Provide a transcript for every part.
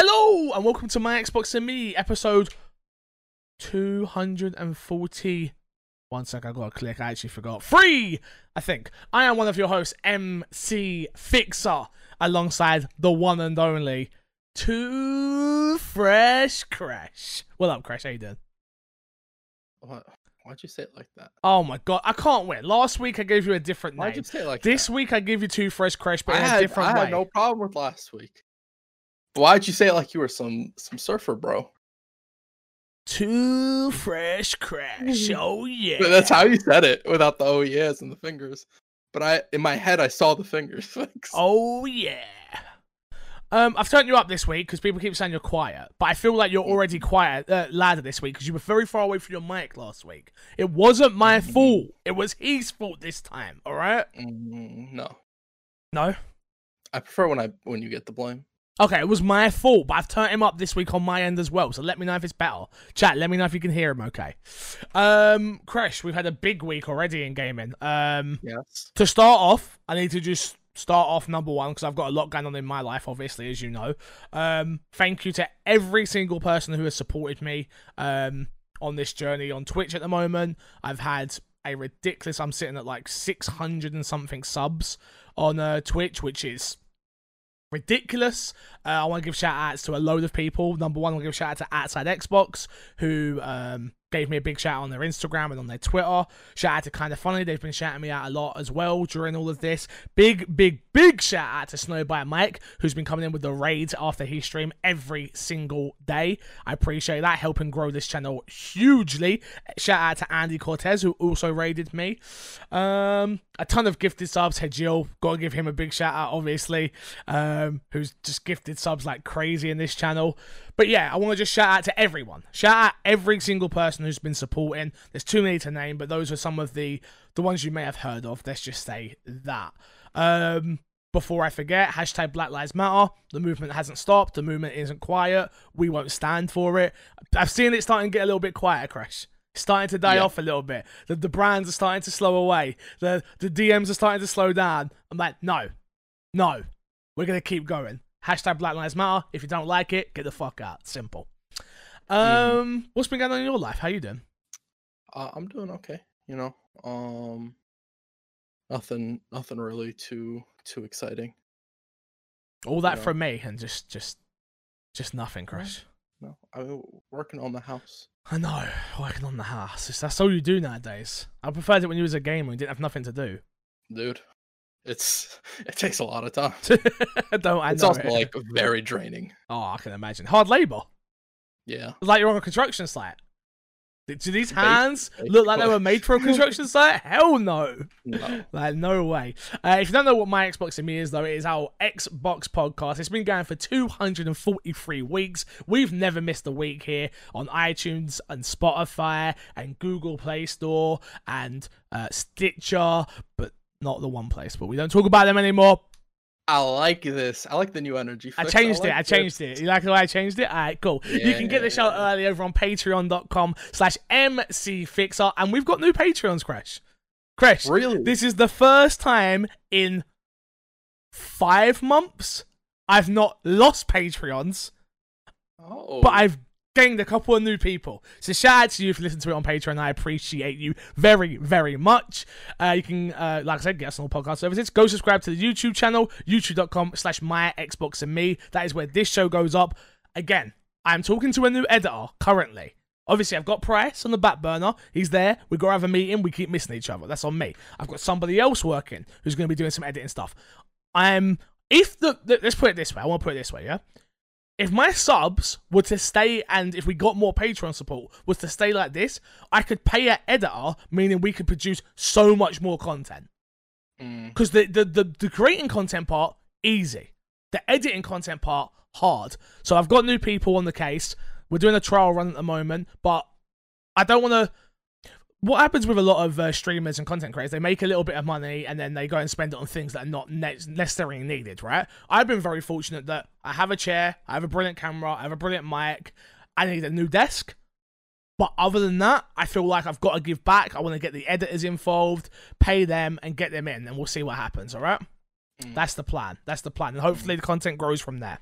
Hello and welcome to my Xbox and Me episode 240. One sec, I gotta click. I actually forgot. Free, I think. I am one of your hosts, MC Fixer, alongside the one and only Two Fresh Crash. What up, Crash? How you doing? What? Why'd you say it like that? Oh my god, I can't win. Last week I gave you a different Why'd name. you say it like This that? week I give you two Fresh Crash, but I in a had, different I way. had no problem with last week. Why'd you say it like you were some some surfer bro? Too Fresh Crash. Oh yeah. But that's how you said it without the oh yes and the fingers. But I in my head I saw the fingers. Oh yeah. Um, I've turned you up this week because people keep saying you're quiet, but I feel like you're already quiet, uh, louder this week because you were very far away from your mic last week. It wasn't my fault. It was his fault this time. All right? Mm, no, No. I prefer when I when you get the blame. Okay, it was my fault, but I've turned him up this week on my end as well. So let me know if it's better. Chat, let me know if you can hear him. Okay. Um, Crash, we've had a big week already in gaming. Um, Yes. to start off, I need to just start off number one because I've got a lot going on in my life, obviously, as you know. Um, thank you to every single person who has supported me um, on this journey on Twitch at the moment. I've had a ridiculous, I'm sitting at like 600 and something subs on uh, Twitch, which is ridiculous. Uh, I want to give shout outs to a load of people. Number one, I want to give shout out to Outside Xbox, who um, gave me a big shout out on their Instagram and on their Twitter. Shout out to Kind of Funny, they've been shouting me out a lot as well during all of this. Big, big, big shout out to SnowBike Mike, who's been coming in with the raids after he stream every single day. I appreciate that, helping grow this channel hugely. Shout out to Andy Cortez, who also raided me. Um, a ton of gifted subs. Hedgil, gotta give him a big shout out, obviously, um, who's just gifted subs like crazy in this channel. But yeah, I want to just shout out to everyone. Shout out every single person who's been supporting. There's too many to name, but those are some of the the ones you may have heard of. Let's just say that. Um, before I forget, hashtag Black Lives Matter. The movement hasn't stopped. The movement isn't quiet. We won't stand for it. I've seen it starting to get a little bit quieter, Crash. It's starting to die Yeah. off a little bit. The, the brands are starting to slow away. The the DMs are starting to slow down. I'm like, no, no, we're gonna keep going. Hashtag Black Lives Matter. If you don't like it, get the fuck out. Simple. Um, what's been going on in your life? How you doing? Uh, I'm doing okay. You know, um, nothing, nothing really too too exciting. All that Yeah. from me, and just just just nothing, Chris. No, I'm working on the house. I know, working on the house. That's all you do nowadays. I preferred it when you was a gamer and didn't have nothing to do. dude. It's it takes a lot of time. don't I it's know also it. like very draining. oh, I can imagine hard labor. Yeah, Like you're on a construction site. Do these hands look like they were made for a construction site? Hell no. no, Like, no way. Uh, if you don't know what my Xbox me is, though, it is our Xbox podcast. It's been going for 243 weeks. We've never missed a week here on iTunes and Spotify and Google Play Store and uh, Stitcher, but not the one place. But we don't talk about them anymore. I like this. I like the new energy. I changed it. like I changed it. You like the way I changed it? All right, cool. you can get the show Yeah. early over on patreon.com slash mcfixer. And we've got new Patreons, Crash. Crash, Really? this is the first time in five months I've not lost Patreons, oh, but I've gained a couple of new people. So shout out to you if you listen to it on Patreon. I appreciate you very, very much. Uh, you can, uh, like I said, get us on all podcast services. Go subscribe to the YouTube channel, youtube.com slash my Xbox and me. That is where this show goes up. Again, I'm talking to a new editor currently. Obviously, I've got Price on the back burner. He's there. We got to have a meeting. We keep missing each other. That's on me. I've got somebody else working who's going to be doing some editing stuff. I'm. If the, the let's put it this way. I want to put it this way. Yeah. If my subs were to stay, and if we got more Patreon support, was to stay like this, I could pay an editor, meaning we could produce so much more content. Mm, Because the, the, the, the creating content part, easy. The editing content part, hard. So I've got new people on the case. We're doing a trial run at the moment, but I don't want to. What happens with a lot of uh, streamers and content creators? They make a little bit of money and then they go and spend it on things that are not ne- necessarily needed, right? I've been very fortunate that I have a chair, I have a brilliant camera, I have a brilliant mic. I need a new desk. But other than that, I feel like I've got to give back. I want to get the editors involved, pay them, and get them in, and we'll see what happens. All right, Mm. that's the plan. That's the plan, and hopefully the content grows from there.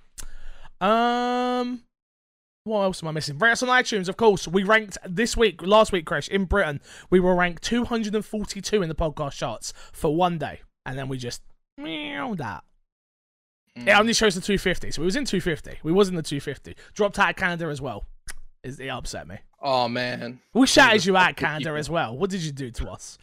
Um, what else am I missing? Rate us on iTunes, of course. We ranked this week, last week, Crash, in Britain. We were ranked 242 in the podcast charts for one day. And then we just meowed that. Mm. It only shows the 250. So we was in 250. We was in the 250. Dropped out of Canada as well. It it upset me. Oh man. We shouted you out, Canada, as well. What did you do to us?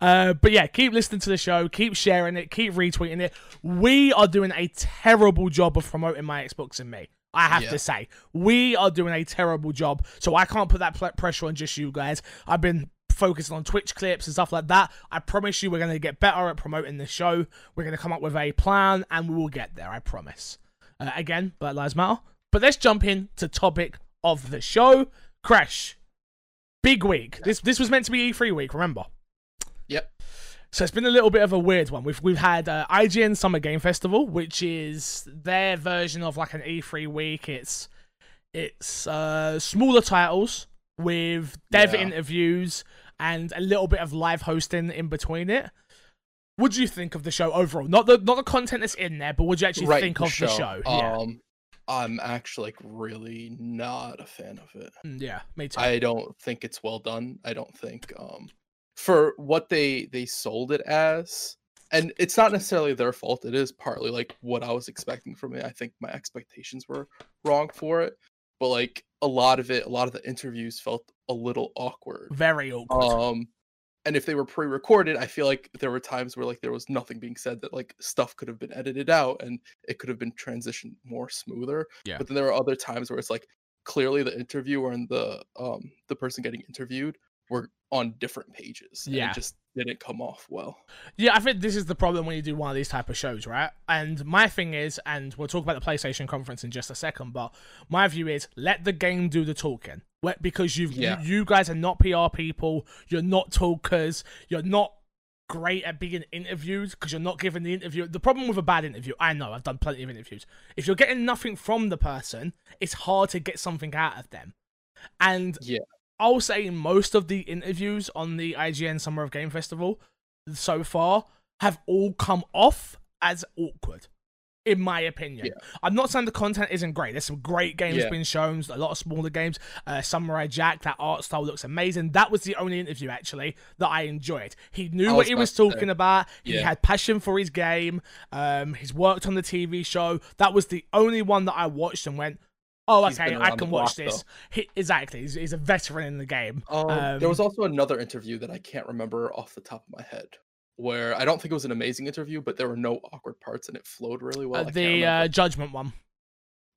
Uh, but yeah, keep listening to the show, keep sharing it, keep retweeting it. We are doing a terrible job of promoting my Xbox and me. I have Yeah. to say, we are doing a terrible job. So I can't put that pl- pressure on just you guys. I've been focusing on Twitch clips and stuff like that. I promise you, we're going to get better at promoting the show. We're going to come up with a plan, and we will get there. I promise. Uh, again, Black Lives Matter. But let's jump in to topic of the show. Crash. Big week. This this was meant to be E3 week, remember? Yep. So it's been a little bit of a weird one. We've we've had uh, IGN Summer Game Festival, which is their version of like an E3 week. It's it's uh, smaller titles with dev Yeah. interviews and a little bit of live hosting in between it. What do you think of the show overall? Not the not the content that's in there, but what do you actually right. think of the show? yeah, Um, I'm actually like really not a fan of it. Mm, yeah, me too. I don't think it's well done. I don't think um for what they they sold it as and it's not necessarily their fault. It is partly like what I was expecting from it. I think my expectations were wrong for it. But like a lot of it, a lot of the interviews felt a little awkward. Very awkward. Um and if they were pre-recorded, I feel like there were times where like there was nothing being said that like stuff could have been edited out and it could have been transitioned more smoother. Yeah. But then there are other times where it's like clearly the interviewer and the um the person getting interviewed were on different pages. and Yeah. it just didn't come off well. Yeah, I think this is the problem when you do one of these type of shows, right? And my thing is, and we'll talk about the PlayStation conference in just a second, but my view is let the game do the talking. Because you've, Yeah. you, you guys are not PR people, you're not talkers, you're not great at being interviewed because you're not giving the interview. The problem with a bad interview, I know, I've done plenty of interviews. If you're getting nothing from the person, it's hard to get something out of them. And Yeah. I'll say most of the interviews on the IGN Summer of Game Festival so far have all come off as awkward, in my opinion. Yeah. I'm not saying the content isn't great. There's some great games Yeah. being shown, a lot of smaller games. Uh, Samurai Jack, that art style looks amazing. That was the only interview actually that I enjoyed. He knew what he was talking about. He had passion for his game. Um, he's worked on the TV show. That was the only one that I watched and went, "Oh, okay, I can watch block, this." He, exactly, he's, he's a veteran in the game. Um, Um, there was also another interview that I can't remember off the top of my head. Where I don't think it was an amazing interview, but there were no awkward parts and it flowed really well. Uh, the uh, Judgment one.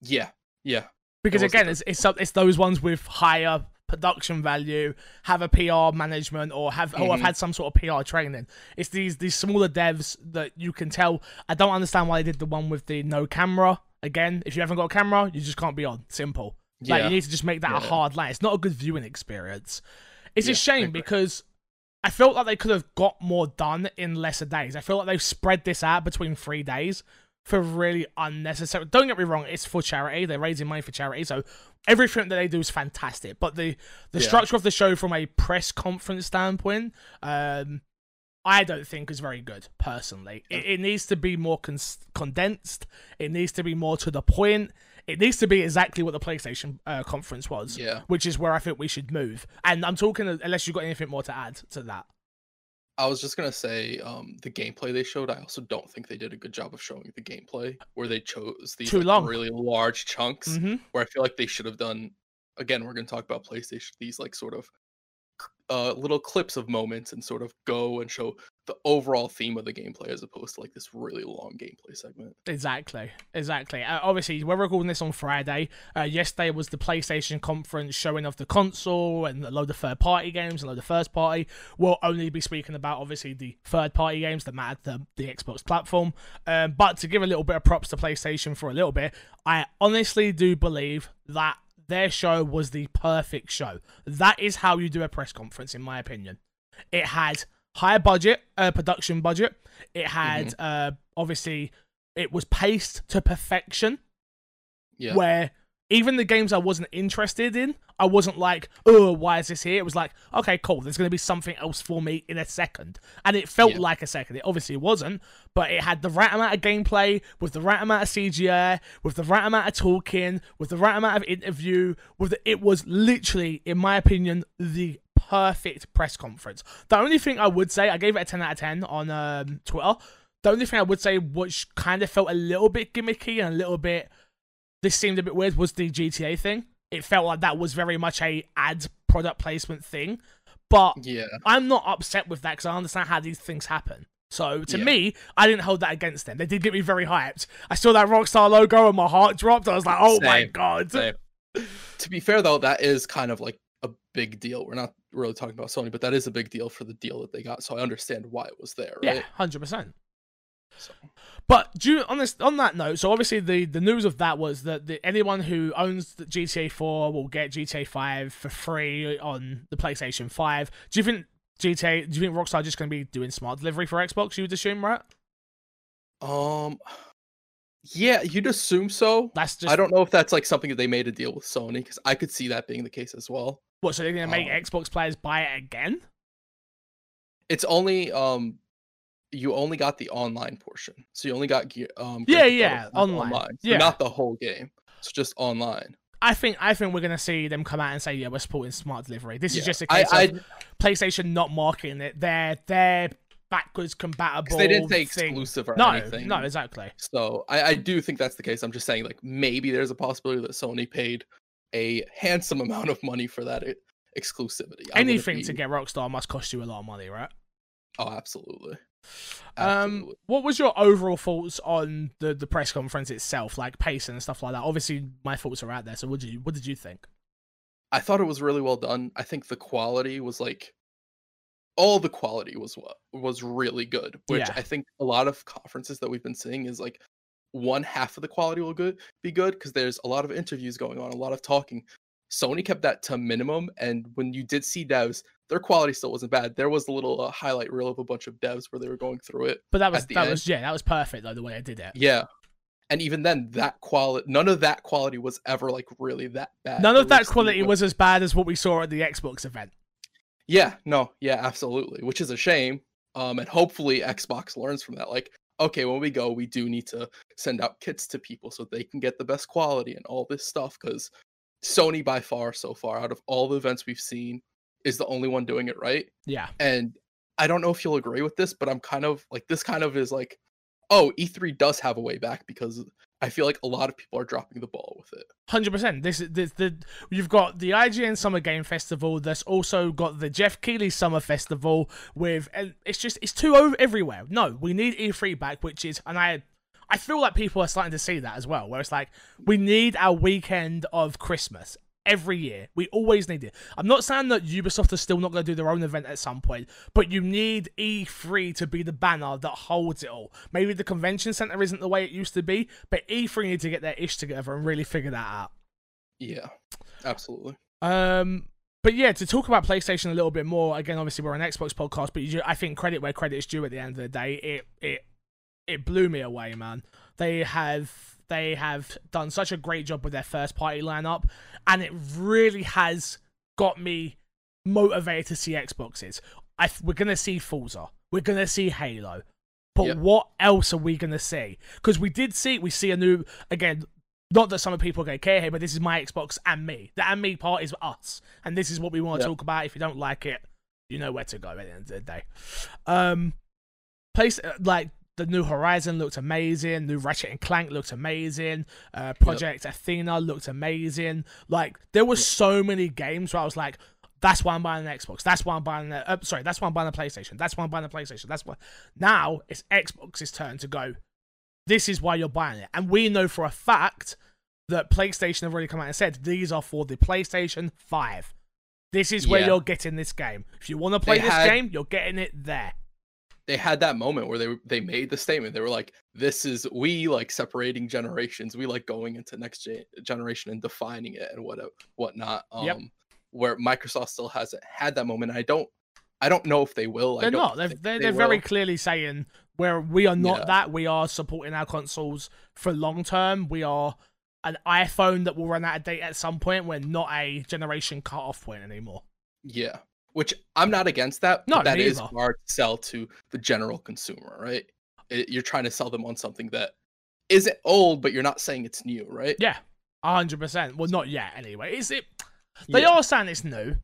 yeah, yeah, because again, it's it's it's those ones with higher production value, have a PR management, or have or have Mhm. had some sort of PR training. It's these these smaller devs that you can tell. I don't understand why they did the one with the no camera. Again, if you haven't got a camera, you just can't be on. Simple. Like yeah. you need to just make that a hard line. It's not a good viewing experience. It's Yeah, a I shame agree. because I felt like they could have got more done in lesser days. I feel like they've spread this out between three days for really unnecessary. Don't get me wrong, it's for charity. They're raising money for charity, so everything that they do is fantastic. But the the Yeah. structure of the show from a press conference standpoint, um, I don't think is very good personally. It, it needs to be more cons- condensed. It needs to be more to the point. It needs to be exactly what the PlayStation uh, conference was, Yeah. which is where I think we should move. And I'm talking unless you've got anything more to add to that. I was just gonna say, um, the gameplay they showed. I also don't think they did a good job of showing the gameplay, where they chose these like, really large chunks. hmm Where I feel like they should have done. Again, we're gonna talk about PlayStation. These like sort of uh, little clips of moments and sort of go and show the overall theme of the gameplay as opposed to like this really long gameplay segment. Exactly, exactly. Uh, obviously, we're recording this on Friday. Uh, yesterday was the PlayStation conference showing off the console and a load of third party games and a load of first party. We'll only be speaking about obviously the third party games that matter to the Xbox platform. Um, but to give a little bit of props to PlayStation for a little bit, I honestly do believe that their show was the perfect show. That is how you do a press conference, in my opinion. It had higher budget, uh, production budget. It had uh, obviously it was paced to perfection Yeah. where even the games I wasn't interested in, I wasn't like, oh, why is this here? It was like, okay, cool. There's going to be something else for me in a second, and it felt Yeah. like a second. It obviously wasn't, but it had the right amount of gameplay with the right amount of CGI, with the right amount of talking, with the right amount of interview. With the, it was literally, in my opinion, the perfect press conference. The only thing I would say, I gave it a 10 out of 10 on um, Twitter. The only thing I would say, which kind of felt a little bit gimmicky and a little bit, this seemed a bit weird, was the GTA thing. It felt like that was very much a ad product placement thing. But Yeah. I'm not upset with that because I understand how these things happen. So to Yeah. me, I didn't hold that against them. They did get me very hyped. I saw that Rockstar logo and my heart dropped. I was like, oh my god. Same. to be fair though, that is kind of like a big deal. We're not really talking about Sony, but that is a big deal for the deal that they got. So I understand why it was there, right? Yeah, hundred percent. So, But on this on that note, so obviously the, the news of that was that the, anyone who owns the GTA 4 will get GTA 5 for free on the PlayStation 5. Do you think GTA? Do you think Rockstar is just going to be doing smart delivery for Xbox? You would assume, right? um, yeah, you'd assume so. That's just I don't know if that's like something that they made a deal with Sony because I could see that being the case as well. what. So they're going to make Um, Xbox players buy it again? It's only um, you only got the online portion, so you only got gear. Um, Yeah, yeah, online. so Yeah. not the whole game. It's just online. I think I think we're going to see them come out and say, yeah, we're supporting smart delivery. This is just a case I, of PlayStation not marketing it. They're they're backwards compatible. they didn't say thing. exclusive or No, anything. no, exactly. So I, I do think that's the case. I'm just saying, like, maybe there's a possibility that Sony paid a handsome amount of money for that exclusivity. I Anything to get Rockstar must cost you a lot of money, right? Oh, absolutely. Um, what was your overall thoughts on the the press conference itself, like pacing and stuff like that? Obviously, my thoughts are out there. So, what did you what did you think? I thought it was really well done. I think the quality was like all the quality was what was really good, which Yeah. I think a lot of conferences that we've been seeing is like one half of the quality will good be good because there's a lot of interviews going on, a lot of talking. Sony kept that to minimum, and when you did see devs, their quality still wasn't bad. There was a little uh, highlight reel of a bunch of devs where they were going through it. But that was that end. was yeah, that was perfect though the way I did it. Yeah, and even then, that quality, none of that quality was ever like really that bad. None of that quality was as bad as what we saw at the Xbox event. Yeah, no, yeah, absolutely. Which is a shame. Um, and hopefully Xbox learns from that. Like, okay, when we go, we do need to send out kits to people so they can get the best quality and all this stuff. Because Sony, by far, so far, out of all the events we've seen, is the only one doing it right. Yeah, And I don't know if you'll agree with this, but I'm kind of like this. Kind of is like, oh, E3 does have a way back because I feel like a lot of people are dropping the ball with it. hundred percent. This is the, the you've got the IGN Summer Game Festival. That's also got the Geoff Keighley Summer Festival with, and it's just it's too over everywhere. No, we need E3 back, which is, and I. I feel like people are starting to see that as well, where it's like we need our weekend of Christmas every year. We always need it. I'm not saying that Ubisoft is still not going to do their own event at some point, but you need E3 to be the banner that holds it all. Maybe the convention center isn't the way it used to be, but E3 need to get their ish together and really figure that out. Yeah, absolutely. Um, but yeah, to talk about PlayStation a little bit more. Again, obviously we're an Xbox podcast, but you, I think credit where credit is due. At the end of the day, it it it blew me away, man. They have they have done such a great job with their first party lineup, and it really has got me motivated to see Xboxes. I, we're gonna see Forza, we're gonna see Halo, but Yep. what else are we gonna see? Because we did see we see a new again. Not that some people are going to care here, but this is my Xbox and me. The and me part is us, and this is what we want to Yep. talk about. If you don't like it, you know where to go at the end of the day. Um, place uh, like the new Horizon looked amazing. New Ratchet and Clank looked amazing. Uh, Project Athia looked amazing. Like there were so many games where I was like, "That's why I'm buying an Xbox. That's why I'm buying a, uh, sorry, that's why I'm buying a PlayStation. That's why I'm buying a PlayStation. That's why." Now it's Xbox's turn to go. This is why you're buying it, and we know for a fact that PlayStation have already come out and said these are for the PlayStation Five. This is where Yeah. you're getting this game. If you want to play They this had- game, you're getting it there. They had that moment where they they made the statement. They were like, "This is we like separating generations. We like going into next gen- generation and defining it and what whatnot." Um, Yep. Where Microsoft still hasn't had that moment. I don't. I don't know if they will. They're don't not. They're, they're, they they're very clearly saying where we are not Yeah. that. We are supporting our consoles for long term. We are an iPhone that will run out of date at some point. We're not a generation cut off point anymore. Yeah. Which I'm not against that. No, but that either. hard to sell to the general consumer, right? It, you're trying to sell them on something that isn't old, but you're not saying it's new, right? Yeah, hundred percent. Well, not yet anyway. Is it? They yeah. are saying it's new,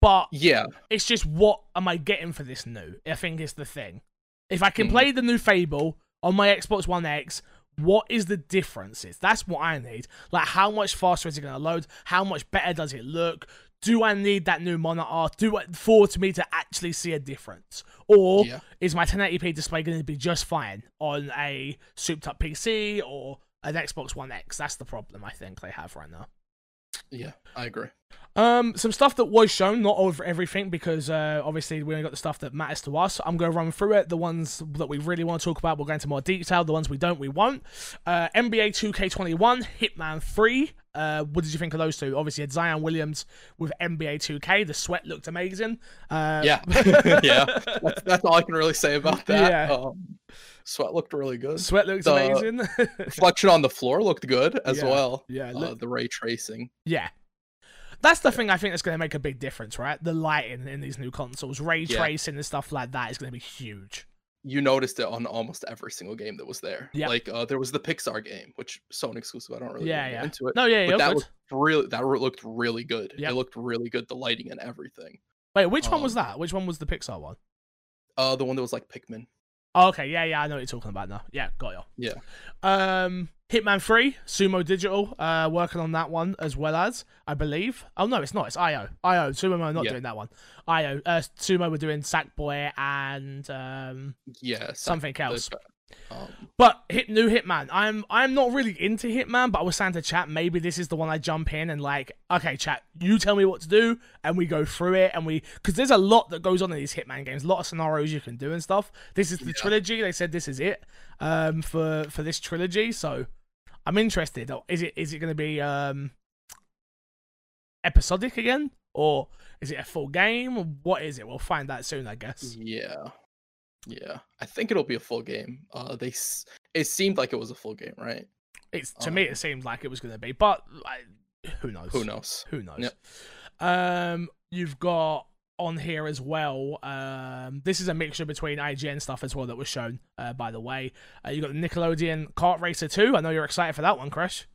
but Yeah. it's just what am I getting for this new? I think is the thing. If I can Mhm. play the new Fable on my Xbox One X, what is the differences? That's what I need. Like, how much faster is it going to load? How much better does it look? Do I need that new monitor? Do I, for to me to actually see a difference, or Yeah. is my 1080p display going to be just fine on a souped-up PC or an Xbox One X? That's the problem I think they have right now. Yeah. I agree. Um, some stuff that was shown, not over everything, because uh, obviously we only got the stuff that matters to us. I'm going to run through it. The ones that we really want to talk about, we'll go into more detail. The ones we don't, we won't. Uh, NBA 2K21, Hitman 3. Uh, what did you think of those two? Obviously, had Zion Williams with NBA 2K. The sweat looked amazing. Uh, Yeah. yeah. That's, that's all I can really say about that. Yeah. Um, sweat looked really good. Sweat looked The- amazing. Reflection on the floor looked good as Yeah. well. yeah, Uh, look- the ray tracing. yeah. That's the thing I think that's going to make a big difference, right? The lighting in these new consoles, ray Yeah. tracing and stuff like that is going to be huge. You noticed it on almost every single game that was there. Yeah. Like uh, there was the Pixar game, which Sony exclusive. I don't really Yeah, get yeah. into it. No, yeah, but yeah. that good. looked really that looked really good. Yep. It looked really good. The lighting and everything. Wait, which one was um, that? Which one was the Pixar one? Uh, the one that was like Pikmin. Oh, okay, yeah, yeah, I know what you're talking about now. Yeah, got you. Yeah. Um, Hitman 3, Sumo Digital, uh, working on that one as well as, I believe. Oh, no, it's not. It's IO. IO. Sumo are not Yeah. doing that one. IO. Uh, Sumo were doing Sackboy and um, Yeah. something else. Um, But hit new Hitman. I'm I'm not really into Hitman, but I was saying to chat, maybe this is the one I jump in and like, okay, chat, you tell me what to do, and we go through it, and we because there's a lot that goes on in these Hitman games, a lot of scenarios you can do and stuff. This is the Yeah. trilogy. They said this is it, um, for for this trilogy. So I'm interested. Is it is it going to be um episodic again, or is it a full game? What is it? We'll find out soon, I guess. yeah. Yeah. I think it'll be a full game. Uh, they it seemed like it was a full game, right? It's to me, Um, it seemed like it was going to be, but I, who knows? Who knows? Who knows? Yep. Um, you've got on here as well. Um, this is a mixture between IGN stuff as well that was shown. Uh, by the way, uh, you got the Nickelodeon Kart Racer 2. I know you're excited for that one, Crash.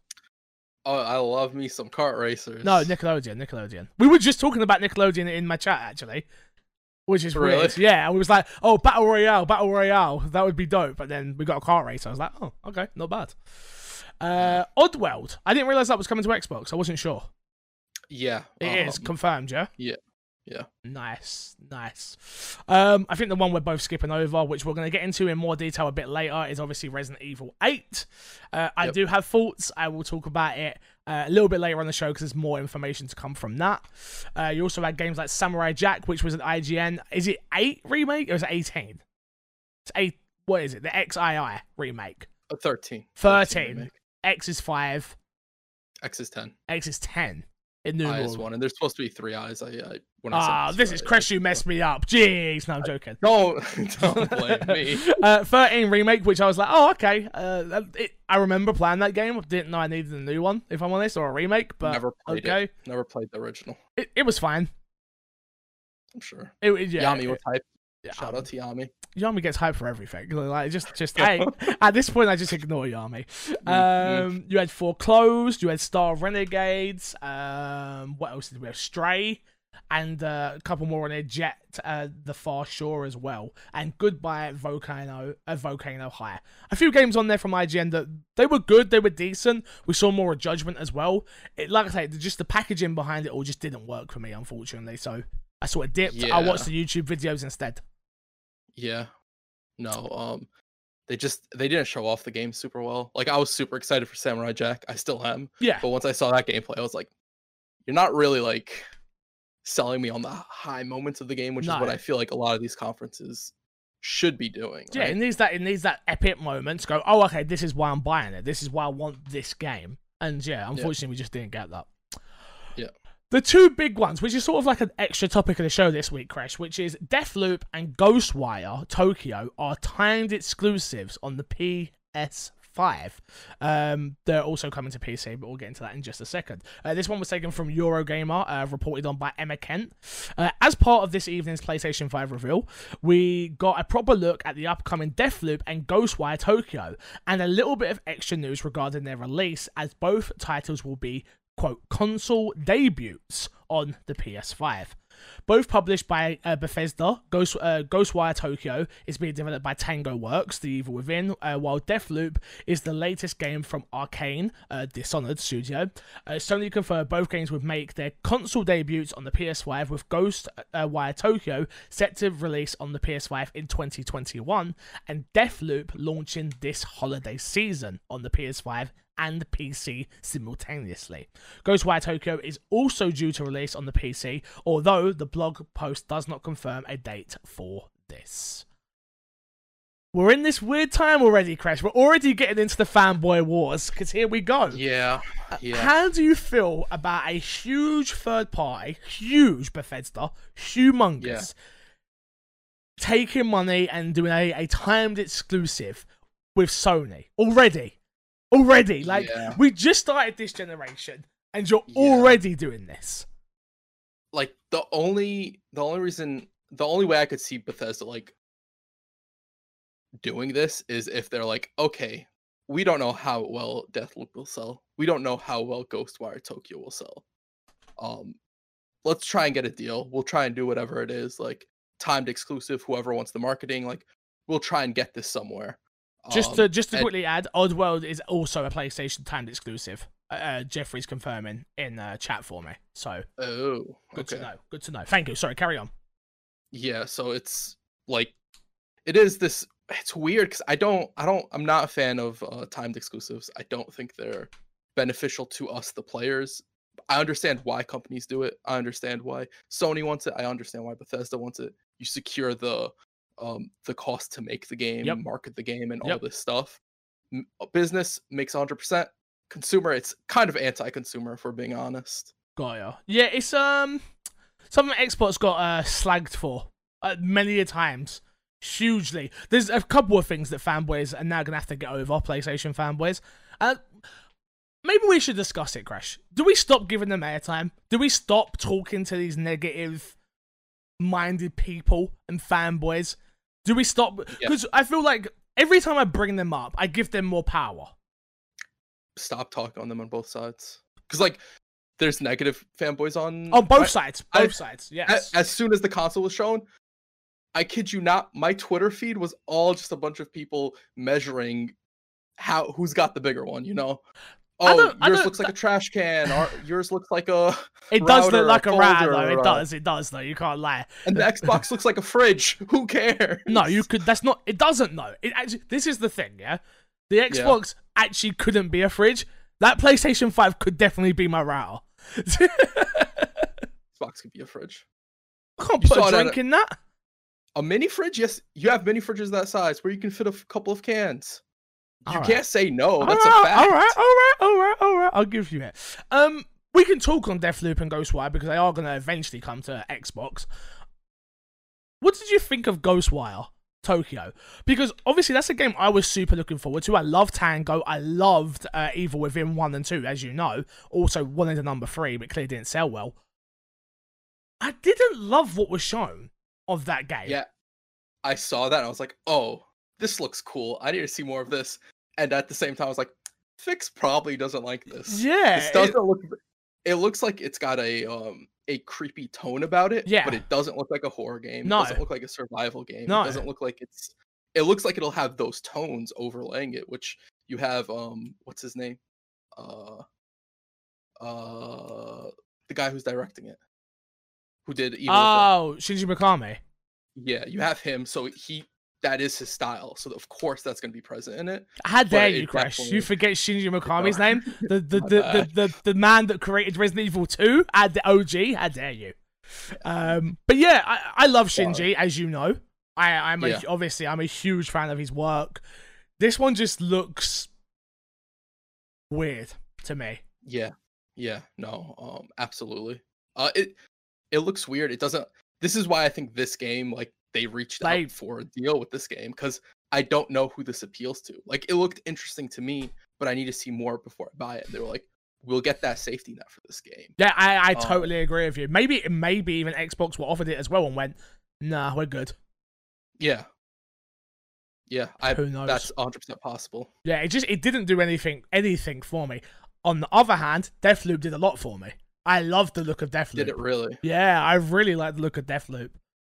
Oh, I love me some kart racers. No, Nickelodeon, Nickelodeon. We were just talking about Nickelodeon in my chat actually, which is Really? weird. Yeah, we was like, oh, battle royale, battle royale, that would be dope. But then we got a car race. I was like, oh, okay, not bad. Uh, Oddworld. I didn't realize that was coming to Xbox. I wasn't sure. Yeah. It is um, confirmed, yeah. yeah, yeah. Nice, nice. Um, I think the one we're both skipping over, which we're going to get into in more detail a bit later, is obviously Resident Evil 8. Uh, I yep. do have thoughts. I will talk about it uh, a little bit later on the show because there's more information to come from that. Uh, you also had games like Samurai Jack, which was an IGN. Is it 8 remake or is it 18? It's 8. What is it? The XII remake. A 13. 13. 13 X is 5. X is 10. X is 10. Eyes one, and there's supposed to be three eyes. I, I when ah, I this right, is Chris who messed me up. Jeez, no, I'm joking. Don't don't blame me. uh, Thirteen remake, which I was like, oh okay. Uh, it, I remember playing that game. Didn't know I needed a new one, if I'm honest, or a remake. But never played okay, it. never played the original. It, it was fine. I'm sure. It, yeah, Yami was type Shout out to Yami. Yami gets hyped for everything. Like just, just hey. At this point, I just ignore Yami. Mm, Um, you had Foreclosed. You had Star Renegades. Um, what else did we have? Stray. And uh, a couple more on there, Jett, uh, The Far Shore as well, and Goodbye Volcano, uh, Volcano High. A few games on there from IGN that they were good, they were decent. We saw more of Judgment as well. It, like I say, just the packaging behind it all just didn't work for me, unfortunately. So I sort of dipped. I watched the YouTube videos instead. Yeah. No. Um. They just they didn't show off the game super well. Like I was super excited for Samurai Jack. I still am. Yeah, But once I saw that gameplay, I was like, you're not really like selling me on the high moments of the game, which is what I feel like a lot of these conferences should be doing. Yeah, right? it needs that. It needs that epic moment to go. Oh, okay, this is why I'm buying it. This is why I want this game. And yeah, unfortunately, we just didn't get that. The two big ones, which is sort of like an extra topic of the show this week, Crash, which is Deathloop and Ghostwire Tokyo, are timed exclusives on the PS5. Um, they're also coming to PC, but we'll get into that in just a second. Uh, this one was taken from Eurogamer, uh, reported on by Emma Kent. Uh, as part of this evening's PlayStation 5 reveal, we got a proper look at the upcoming Deathloop and Ghostwire Tokyo, and a little bit of extra news regarding their release, as both titles will be quote console debuts on the PS5. Both published by uh, Bethesda, Ghost, uh, Ghostwire Tokyo is being developed by Tango Works, The Evil Within, uh, while Deathloop is the latest game from Arkane, uh, Dishonored Studio. Uh, Sony confirmed both games would make their console debuts on the PS5, with Ghostwire Tokyo set to release on the PS5 in 2021, and Deathloop launching this holiday season on the PS5 and PC simultaneously. Ghostwire Tokyo is also due to release on the PC, although the blog post does not confirm a date for this. We're in this weird time already, Crash. We're already getting into the fanboy wars because here we go. Yeah, uh, yeah. How do you feel about a huge third party, huge Bethesda, humongous, Yeah. taking money and doing a, a timed exclusive with Sony already? Already. Like, Yeah. we just started this generation and you're Yeah. already doing this. like the only the only reason the only way I could see Bethesda like doing this is if they're like, okay, we don't know how well Deathloop will sell. We don't know how well Ghostwire Tokyo will sell. Um let's try and get a deal. We'll try and do whatever it is, like timed exclusive, whoever wants the marketing, like we'll try and get this somewhere. Just Um, to just to and- quickly add, Oddworld is also a PlayStation timed exclusive. Uh, Uh, Jeffrey's confirming in uh, chat for me. So Oh, good okay. to know. Good to know. Thank you. Sorry, carry on. yeah so it's like it is this it's weird because i don't i don't i'm not a fan of uh, timed exclusives i don't think they're beneficial to us the players i understand why companies do it i understand why sony wants it i understand why bethesda wants it you secure the um the cost to make the game Yep. market the game and all this stuff M- a business makes 100% consumer it's kind of anti-consumer if we're being honest Got ya. Yeah, it's um something Xbox got uh, slagged for uh, many a times. Hugely. There's a couple of things that fanboys are now gonna have to get over. PlayStation fanboys. Uh, maybe we should discuss it, Crash. Do we stop giving them airtime? Do we stop talking to these negative minded people and fanboys? Do we stop? Yeah. Because I feel like every time I bring them up, I give them more power. stop talking on them on both sides because like there's negative fanboys on On both I- sides. I- Both sides. a- Yes. as soon as the console was shown i kid you not my twitter feed was all just a bunch of people measuring how who's got the bigger one you know I oh yours looks like a trash can or yours looks like a It does router, look like a router, folder, though. It uh, does. It does, though. You can't lie. and the xbox looks like a fridge who cares No, you could. That's not. It doesn't though. It actually. This is the thing. Yeah, the Xbox actually couldn't be a fridge. That PlayStation Five could definitely be my router. xbox could be a fridge I can't You put a drink a- in that. a mini fridge yes you have mini fridges that size where you can fit a couple of cans you Alright. can't say no that's right, a fact All right, all right, all right, all right. I'll give you it. Um, we can talk on Deathloop and Ghostwire because they are going to eventually come to Xbox. What did you think of Ghostwire Tokyo? Because obviously that's a game I was super looking forward to. I loved Tango. I loved uh, Evil Within one and two, as you know. Also wanted the number three, but clearly didn't sell well. I didn't love what was shown of that game. Yeah. I saw that and I was like, oh, this looks cool. I need to see more of this. And at the same time, I was like, Fix probably doesn't like this. yeah. This it- doesn't look it looks like it's got a um a creepy tone about it. Yeah. But it doesn't look like a horror game. No. It doesn't look like a survival game. No. It doesn't look like it's it looks like it'll have those tones overlaying it, which you have um what's his name? Uh uh the guy who's directing it. Who did Evil oh, Shinji Mikami. Yeah, you have him, so he that is his style. So of course that's going to be present in it. How dare you, Crash? You forget Shinji Mikami's name? The the the, the, the, man that created Resident Evil 2 and the OG. How dare you? Um, but yeah, I, I love Shinji, as you know. I I'm a, Yeah. obviously I'm a huge fan of his work. This one just looks weird to me. Yeah, yeah, no, um, absolutely. Uh, it it looks weird. It doesn't. This is why I think this game, like, they reached Like- out for a deal with this game because I don't know who this appeals to. Like it looked interesting to me, but I need to see more before I buy it. They were like, we'll get that safety net for this game. Yeah, I, I Um, totally agree with you. Maybe maybe even Xbox were offered it as well and went, nah, we're good. Yeah. Yeah, I Who knows? that's 100% possible. Yeah, it just it didn't do anything anything for me. On the other hand, Deathloop did a lot for me. I loved the look of Deathloop. Did it really? Yeah, I really like the look of Deathloop.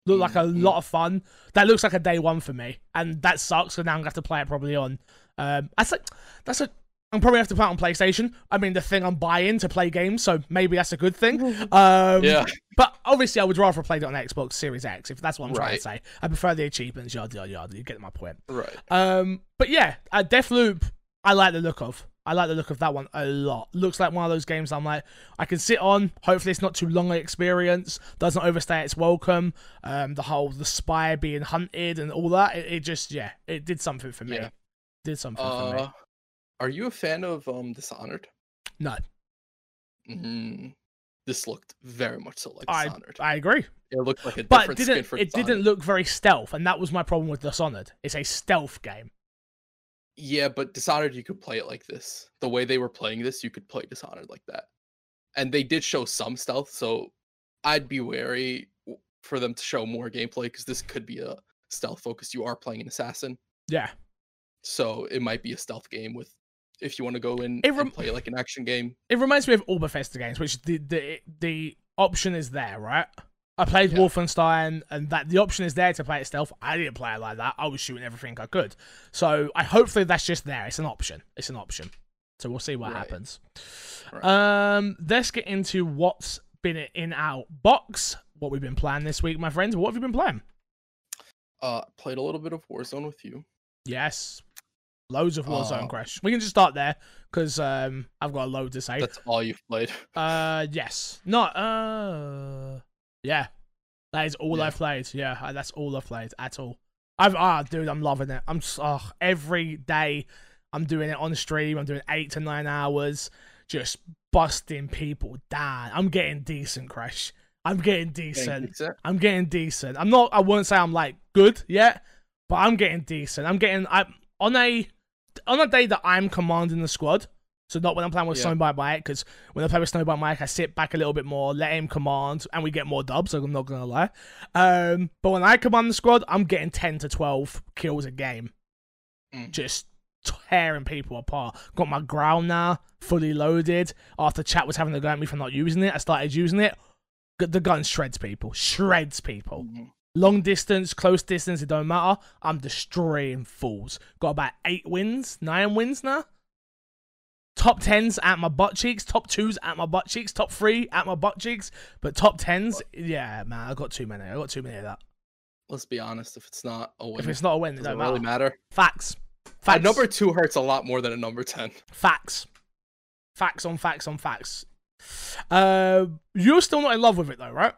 Looked like a Mhm. lot of fun. That looks like a day one for me, and that sucks. So now I'm gonna have to play it probably on. Um, that's like that's a. I'm probably have to play it on PlayStation. I mean, the thing I'm buying to play games, so maybe that's a good thing. Um, Yeah. But obviously, I would rather have played it on Xbox Series X if that's what I'm trying to say. I prefer the achievements, yada yada yada. You get my point. Right. Um, but yeah, uh, Deathloop, I like the look of. I like the look of that one a lot. Looks like one of those games I'm like, I can sit on. Hopefully, it's not too long an experience. Doesn't overstay its welcome. Um, the whole the spy being hunted and all that. It, it just yeah, it did something for me. Yeah. Did something for me. Uh, are you a fan of um Dishonored? No, Mm, this looked very much so like I Dishonored. I agree. it looked like a But different it skin didn't for it didn't look very stealth, and that was my problem with Dishonored. It's a stealth game. Yeah, but Dishonored, you could play it like this. The way they were playing this, you could play Dishonored like that. And they did show some stealth, so I'd be wary for them to show more gameplay because this could be a stealth focus. You are playing an assassin, Yeah, so it might be a stealth game with. If you want to go in rem- and play like an action game, it reminds me of Bethesda games, which the the the option is there, right? I played Yeah. Wolfenstein, and that the option is there to play it stealth. I didn't play it like that. I was shooting everything I could. So I hopefully that's just there. It's an option. It's an option. So we'll see what Right. happens. Right. Um, let's get into what's been in our box. What we've been playing this week, my friends. What have you been playing? uh, played a little bit of Warzone with you. Yes, loads of Warzone Oh. Crash. We can just start there because um, I've got a load to say. That's all you've played. Uh, yes. Not, uh, yeah. That is all Yeah. I've played. Yeah, that's all I've played at all. I've, ah, dude, I'm loving it. I'm, oh, every day I'm doing it on stream. I'm doing eight to nine hours, just busting people down. I'm getting decent, Crash. I'm getting decent. decent. I'm getting decent. I'm not. I won't say I'm like good yet, but I'm getting decent. I'm getting. I on a on a day that I'm commanding the squad. So not when I'm playing with Yeah. SnowBike Mike, because when I play with SnowBike Mike, I sit back a little bit more, let him command, and we get more dubs. So I'm not gonna lie. Um, but when I command the squad, I'm getting ten to twelve kills a game, Mm. just tearing people apart. Got my ground now, fully loaded. After chat was having to go at me for not using it, I started using it. The gun shreds people, shreds people. Mhm. Long distance, close distance, it don't matter. I'm destroying fools. Got about eight wins, nine wins now. Top tens at my butt cheeks, top twos at my butt cheeks, top three at my butt cheeks, but top tens, yeah, man, I got too many. I got too many of that. Let's be honest. If it's not a win, If it's not a win, it does it don't really matter. matter? Facts. A number two hurts a lot more than a number ten. Facts. Facts on facts on facts. Uh, you're still not in love with it though, right?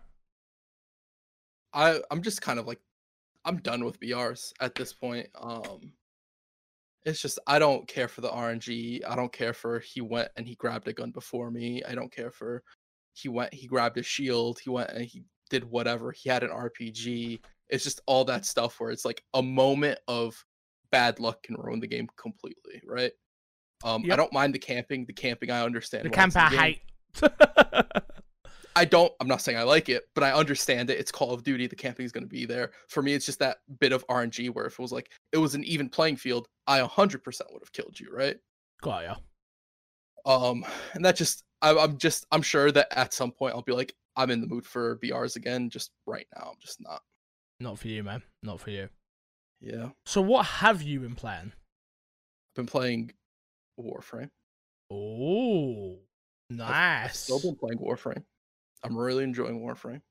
I I'm just kind of like I'm done with BRs at this point. Um it's just I don't care for the RNG. I don't care for he went and he grabbed a gun before me. I don't care for he went he grabbed a shield. He went and he did whatever. He had an RPG. It's just all that stuff where it's like a moment of bad luck can ruin the game completely, right? Um I don't mind the camping. The camping I understand. The camp I hate. I don't. I'm not saying I like it, but I understand it. It's Call of Duty. The camping is going to be there. For me, it's just that bit of RNG where if it was like it was an even playing field, I 100% would have killed you, right? Got ya. Um, and that just I, I'm just I'm sure that at some point I'll be like I'm in the mood for BRs again. Just right now, I'm just not. Not for you, man. Not for you. Yeah, So what have you been playing? been playing Warframe. Oh, I've nice. still been playing Warframe. I'm really enjoying Warframe.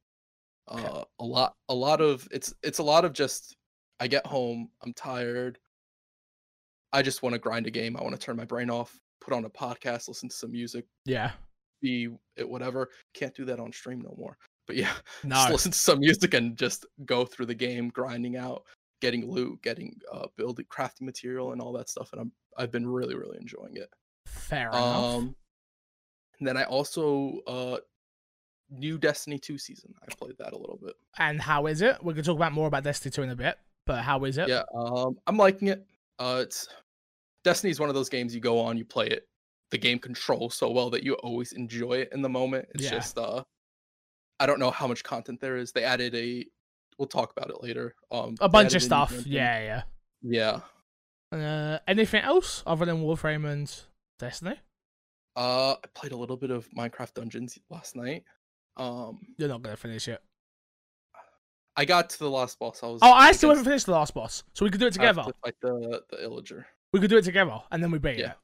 Okay. Uh, a lot, a lot of it's it's a lot of just. I get home, I'm tired. I just want to grind a game. I want to turn my brain off, put on a podcast, listen to some music, Yeah. be it whatever. Can't do that on stream no more. But yeah, No. just listen to some music and just go through the game, grinding out, getting loot, getting uh, building, crafting material, and all that stuff. And I'm I've been really really enjoying it. Fair enough. Um, and then I also uh, new Destiny two season. I played that a little bit. And how is it? We can talk about more about Destiny 2 in a bit. but how is it? Yeah, um, I'm liking it. Uh, it's Destiny is one of those games you go on, you play it, the game controls so well that you always enjoy it in the moment. It's Yeah. just uh, I don't know how much content there is. They added a, we'll talk about it later. Um, A bunch of stuff. Yeah, yeah. yeah. Uh, anything else other than Warframe and Destiny? Uh, I played a little bit of Minecraft Dungeons last night. Um, You're not gonna finish it. I got to the last boss. I was. Oh, I still haven't finished the last boss, so we could do it together. to fight the the illager. We could do it together, and then we beat Yeah, it.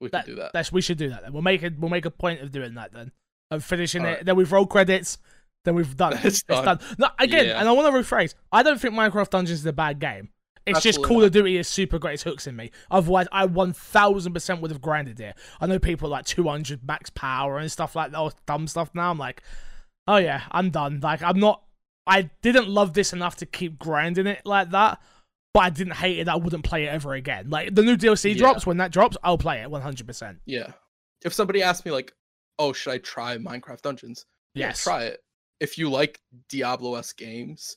we That- can do that. That's we should do that. Then we'll make it. We'll make a point of doing that then, of finishing it. Alright. Then we've rolled credits. Then we've done. it. It's done. No, again, Yeah. and I want to rephrase. I don't think Minecraft Dungeons is a bad game. It's just Absolutely Call of Duty is super great. It's hooks in me. Otherwise, I one thousand percent would have grinded it. I know people like two hundred max power and stuff like that, or dumb stuff. Now I'm like, oh yeah, I'm done. Like I'm not. I didn't love this enough to keep grinding it like that, but I didn't hate it. I wouldn't play it ever again. Like the new DLC Yeah. drops when that drops, I'll play it one hundred percent. Yeah. If somebody asked me like, "Oh, should I try Minecraft Dungeons?" Yeah, Yes, try it. If you like Diablo-s games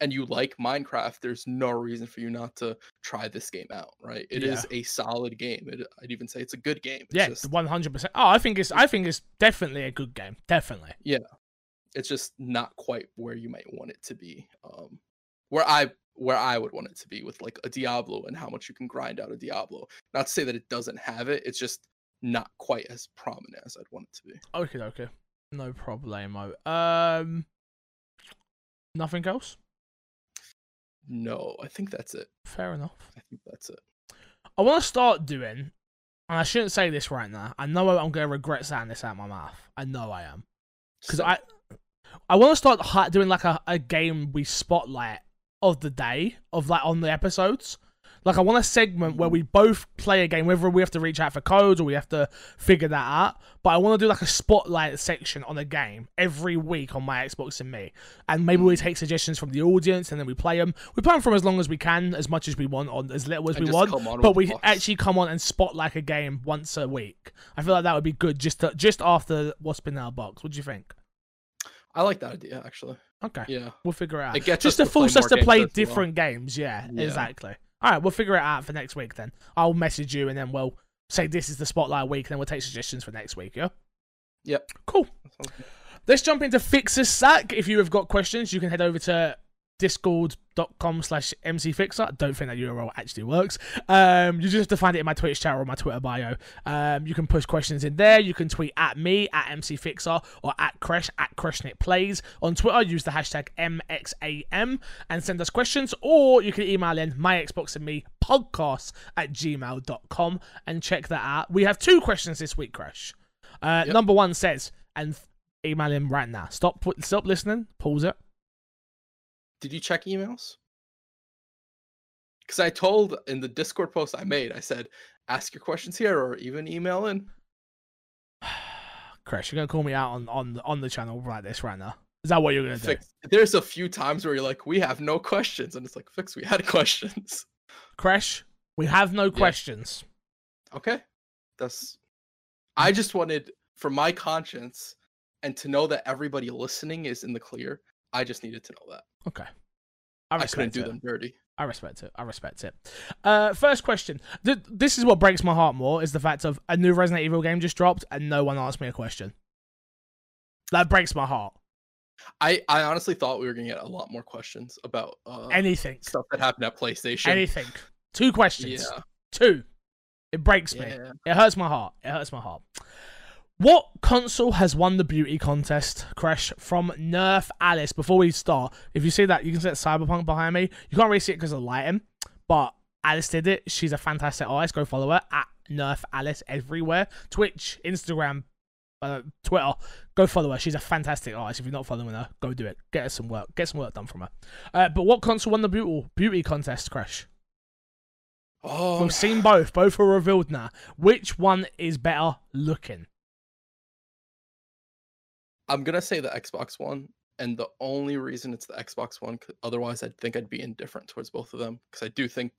and you like Minecraft, there's no reason for you not to try this game out, right? Yeah. It is a solid game. It, I'd even say it's a good game. It's Yeah, just, one hundred percent. Oh, I think it's. I think it's definitely a good game. Definitely. It's just not quite where you might want it to be. Um, where I where I would want it to be with like a Diablo and how much you can grind out a Diablo. Not to say that it doesn't have it. It's just not quite as prominent as I'd want it to be. Okay, okay. No problemo. Um, nothing else. No, I think that's it. Fair enough. I think that's it. I want to start doing, and I shouldn't say this right now. I know I'm going to regret saying this out of my mouth. I know I am because I, I want to start doing like a, a game we spotlight of the day of like on the episodes. Like I want a segment where we both play a game, whether we have to reach out for codes or we have to figure that out. But I want to do like a spotlight section on a game every week on my Xbox and me, and maybe we take suggestions from the audience and then we play them. We play them for as long as we can, as much as we want, on as little as and we want but we actually come on and spotlight a game once a week. I feel like that would be good just to, just after what's been in our box. What do you think? I like that idea actually. Okay, Yeah. we'll figure it out. It just to to force us to games play as well. different games. Yeah, Yeah. exactly. All right, we'll figure it out for next week then. I'll message you and then we'll say this is the spotlight week, and then we'll take suggestions for next week. Yeah. Yep. Cool. That sounds good. Let's jump into Fixer Sack. If you have got questions, you can head over to discord.com slash mcfixer. I don't think that URL actually works. Um, you just have to find it in my Twitch chat or my Twitter bio. Um, you can push questions in there. You can tweet at me, at mcfixer, or at Crash, at CrashNetPlays. On Twitter, use the hashtag MXAM and send us questions, or you can email in my Xbox and me podcast at gmail.com and check that out. We have two questions this week, Crash. Uh, Yep. Number one says, and email him right now. Stop, put, stop listening. Pause it. Did you check emails? Because I told in the Discord post I made, I said, ask your questions here or even email in. Crash, you're gonna call me out on on on the channel like this right now. Is that what you're gonna do? Fix. There's a few times where you're like, we have no questions. And it's like, Fix, we had questions. Crash, we have no questions. Okay. That's. I mm. just wanted, for my conscience, and to know that everybody listening is in the clear, I just needed to know that. Okay. I I, couldn't do it. them dirty. I respect it. I respect it. Uh, first question. Th- this is what breaks my heart more is the fact of a new Resident Evil game just dropped and no one asked me a question. That breaks my heart. I, I honestly thought we were going to get a lot more questions about uh, Anything. stuff that happened at PlayStation. Anything. Two questions. Yeah. Two. It breaks me. Yeah. It hurts my heart. It hurts my heart. What console has won the beauty contest? Crash from Nerf Alice. Before we start, if you see that, you can see that Cyberpunk behind me. You can't really see it because of the lighting, but Alice did it. She's a fantastic artist. Go follow her at Nerf Alice everywhere. Twitch, Instagram, uh, Twitter. Go follow her. She's a fantastic artist. If you're not following her, go do it. Get her some work. Get some work done from her. Uh, but what console won the beauty beauty contest? Crash. Oh, We've seen both. Both are revealed now. Which one is better looking? I'm gonna say the Xbox One, and the only reason it's the Xbox One, otherwise I'd think I'd be indifferent towards both of them, because I do think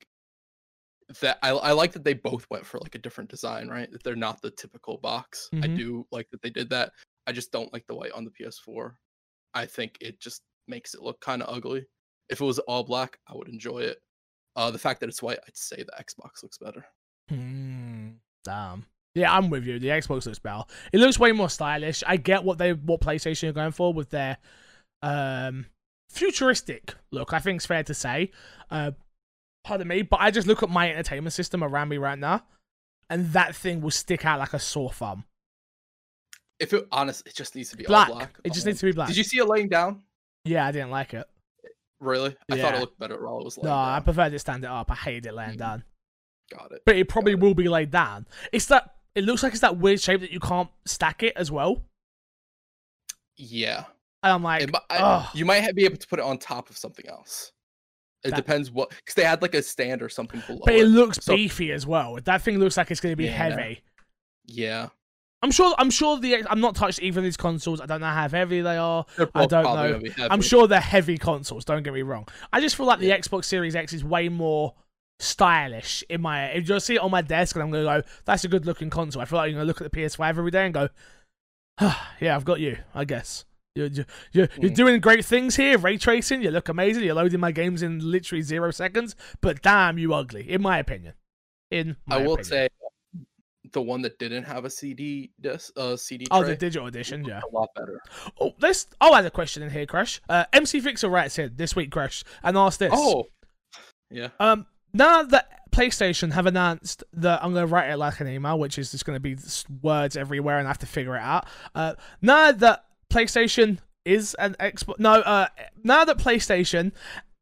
that I, I like that they both went for like a different design, right? That they're not the typical box. I Mhm. do like that they did that. I just don't like the white on the PS4. I think it just makes it look kind of ugly. If it was all black, I would enjoy it. Uh, the fact that it's white, I'd say the Xbox looks better. Hmm. Damn. Yeah, I'm with you. The Xbox looks better. It looks way more stylish. I get what they what PlayStation are going for with their um futuristic look. I think it's fair to say. Uh, pardon me, but I just look at my entertainment system around me right now, and that thing will stick out like a sore thumb. If it honest, it just needs to be Black. all black. It just Um, needs to be black. Did you see it laying down? Yeah, I didn't like it. Really? I thought it looked better while it was laying No, I down. preferred it stand it up. I hated it laying Mhm. down. Got it. But it probably it. will be laid down. It's that it looks like it's that weird shape that you can't stack it as well. Yeah. And I'm like, It I- you might be able to put it on top of something else. It That- depends what, because they had like a stand or something below. but it it. looks So- beefy as well. That thing looks like it's going to be Yeah. heavy. Yeah. I'm sure. I'm sure the. I'm not touched either of these consoles. I don't know how heavy they are. I don't know. gonna be heavy. I'm sure they're heavy consoles. Don't get me wrong. I just feel like the Xbox Series X is way more stylish in my. If you see it on my desk and I'm gonna go, that's a good looking console. I feel like I'm gonna look at the PS5 every day and go, yeah, I've got you. I guess. You're, you're, you're, you're Mm. doing great things here, ray tracing. You look amazing. You're loading my games in literally zero seconds. But damn, you ugly, in my opinion. In my I will opinion. say the one that didn't have a CD disc, uh, CD Oh, the digital edition, yeah. a lot better. Oh, this. I'll add a question in here, Crash. Uh, MC Fixer writes in this week, Crash, and asked this. Oh, yeah. Um, now that PlayStation have announced that I'm going to write it like an email, which is just going to be words everywhere, and I have to figure it out. Uh, now that PlayStation is an Xbox, no, uh, now that PlayStation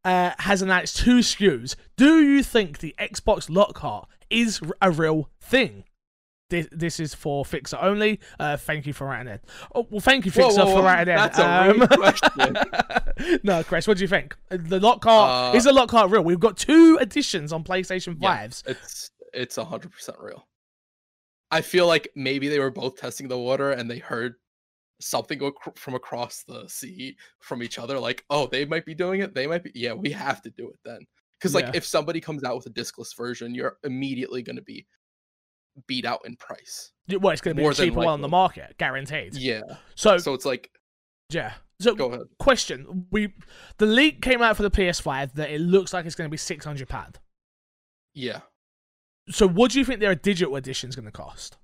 uh, has announced two SKUs, do you think the Xbox Lockhart is a real thing? This, this is for Fixer only. Uh, thank you for writing in. Oh, well, thank you, Fixer, whoa, for writing in. that's a rude question. no, Chris, what do you think? The Lockhart Uh, is the Lockhart real? We've got two editions on PlayStation Yeah. Fives. It's it's a hundred percent real. I feel like maybe they were both testing the water and they heard something from across the sea from each other. Like, oh, they might be doing it. They might be. Yeah, we have to do it then. Because like, Yeah. if somebody comes out with a discless version, you're immediately going to be beat out in price. Well, it's going to be cheaper one on the market, guaranteed. Yeah. So, So it's like, yeah. So, go ahead. question: We the leak came out for the PS5 that it looks like it's going to be six hundred pound. Yeah. So, what do you think their digital edition is going to cost?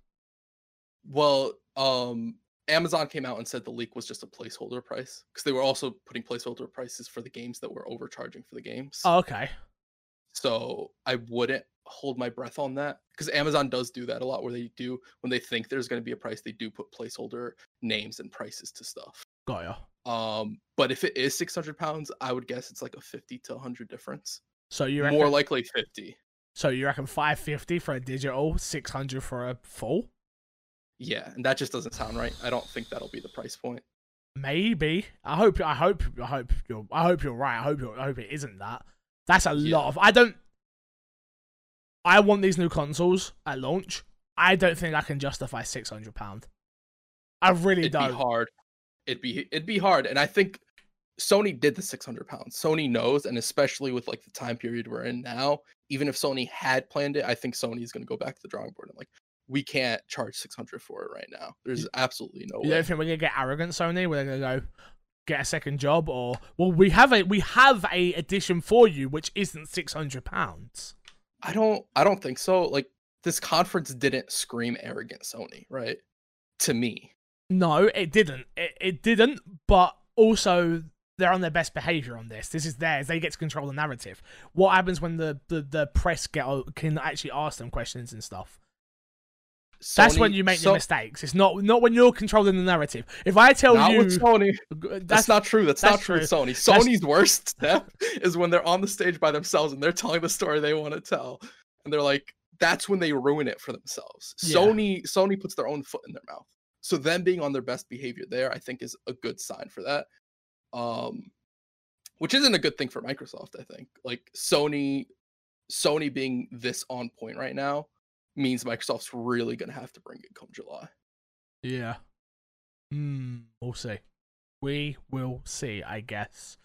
Well, um, Amazon came out and said the leak was just a placeholder price because they were also putting placeholder prices for the games that were overcharging for the games. Oh, okay. So I wouldn't hold my breath on that because Amazon does do that a lot where they do when they think there's going to be a price, they do put placeholder names and prices to stuff. Got ya. Um, but if it is 600 pounds, I would guess it's like a 50 to 100 difference. So you reckon? More likely 50. so you reckon five fifty for a digital, six hundred for a full? Yeah, and that just doesn't sound right. I don't think that'll be the price point. Maybe. I hope. I hope. I hope you're. I hope you're right. I hope. You're, I hope it isn't that. That's a Yeah. lot of. I don't. I want these new consoles at launch. I don't think I can justify six hundred pound. I really It'd don't. be hard. It'd be it'd be hard, and I think Sony did the 600 pounds. Sony knows, and especially with like the time period we're in now, even if Sony had planned it, I think Sony is going to go back to the drawing board and like we can't charge 600 for it right now. There's absolutely no You way. don't think we're gonna get arrogant, Sony? We're gonna go get a second job, or well, we have a we have a edition for you which isn't six hundred pounds. I don't I don't think so. Like this conference didn't scream arrogant Sony, right? To me. No, it didn't. It, it didn't. But also, they're on their best behavior on this. This is theirs. They get to control the narrative. What happens when the the, the press get can actually ask them questions and stuff? That's when you make so- the mistakes. It's not not when you're controlling the narrative. If I tell Not you, with Sony. that's, That's, not true. That's, that's not true. with. Sony. Sony's worst step is when they're on the stage by themselves and they're telling the story they want to tell, and they're like, that's when they ruin it for themselves. Yeah. Sony Sony puts their own foot in their mouth. So them being on their best behavior there, I think, is a good sign for that. Um, which isn't a good thing for Microsoft. I think like Sony, Sony being this on point right now means Microsoft's really gonna have to bring it come July. Yeah. Hmm. We'll see. We will see, I guess.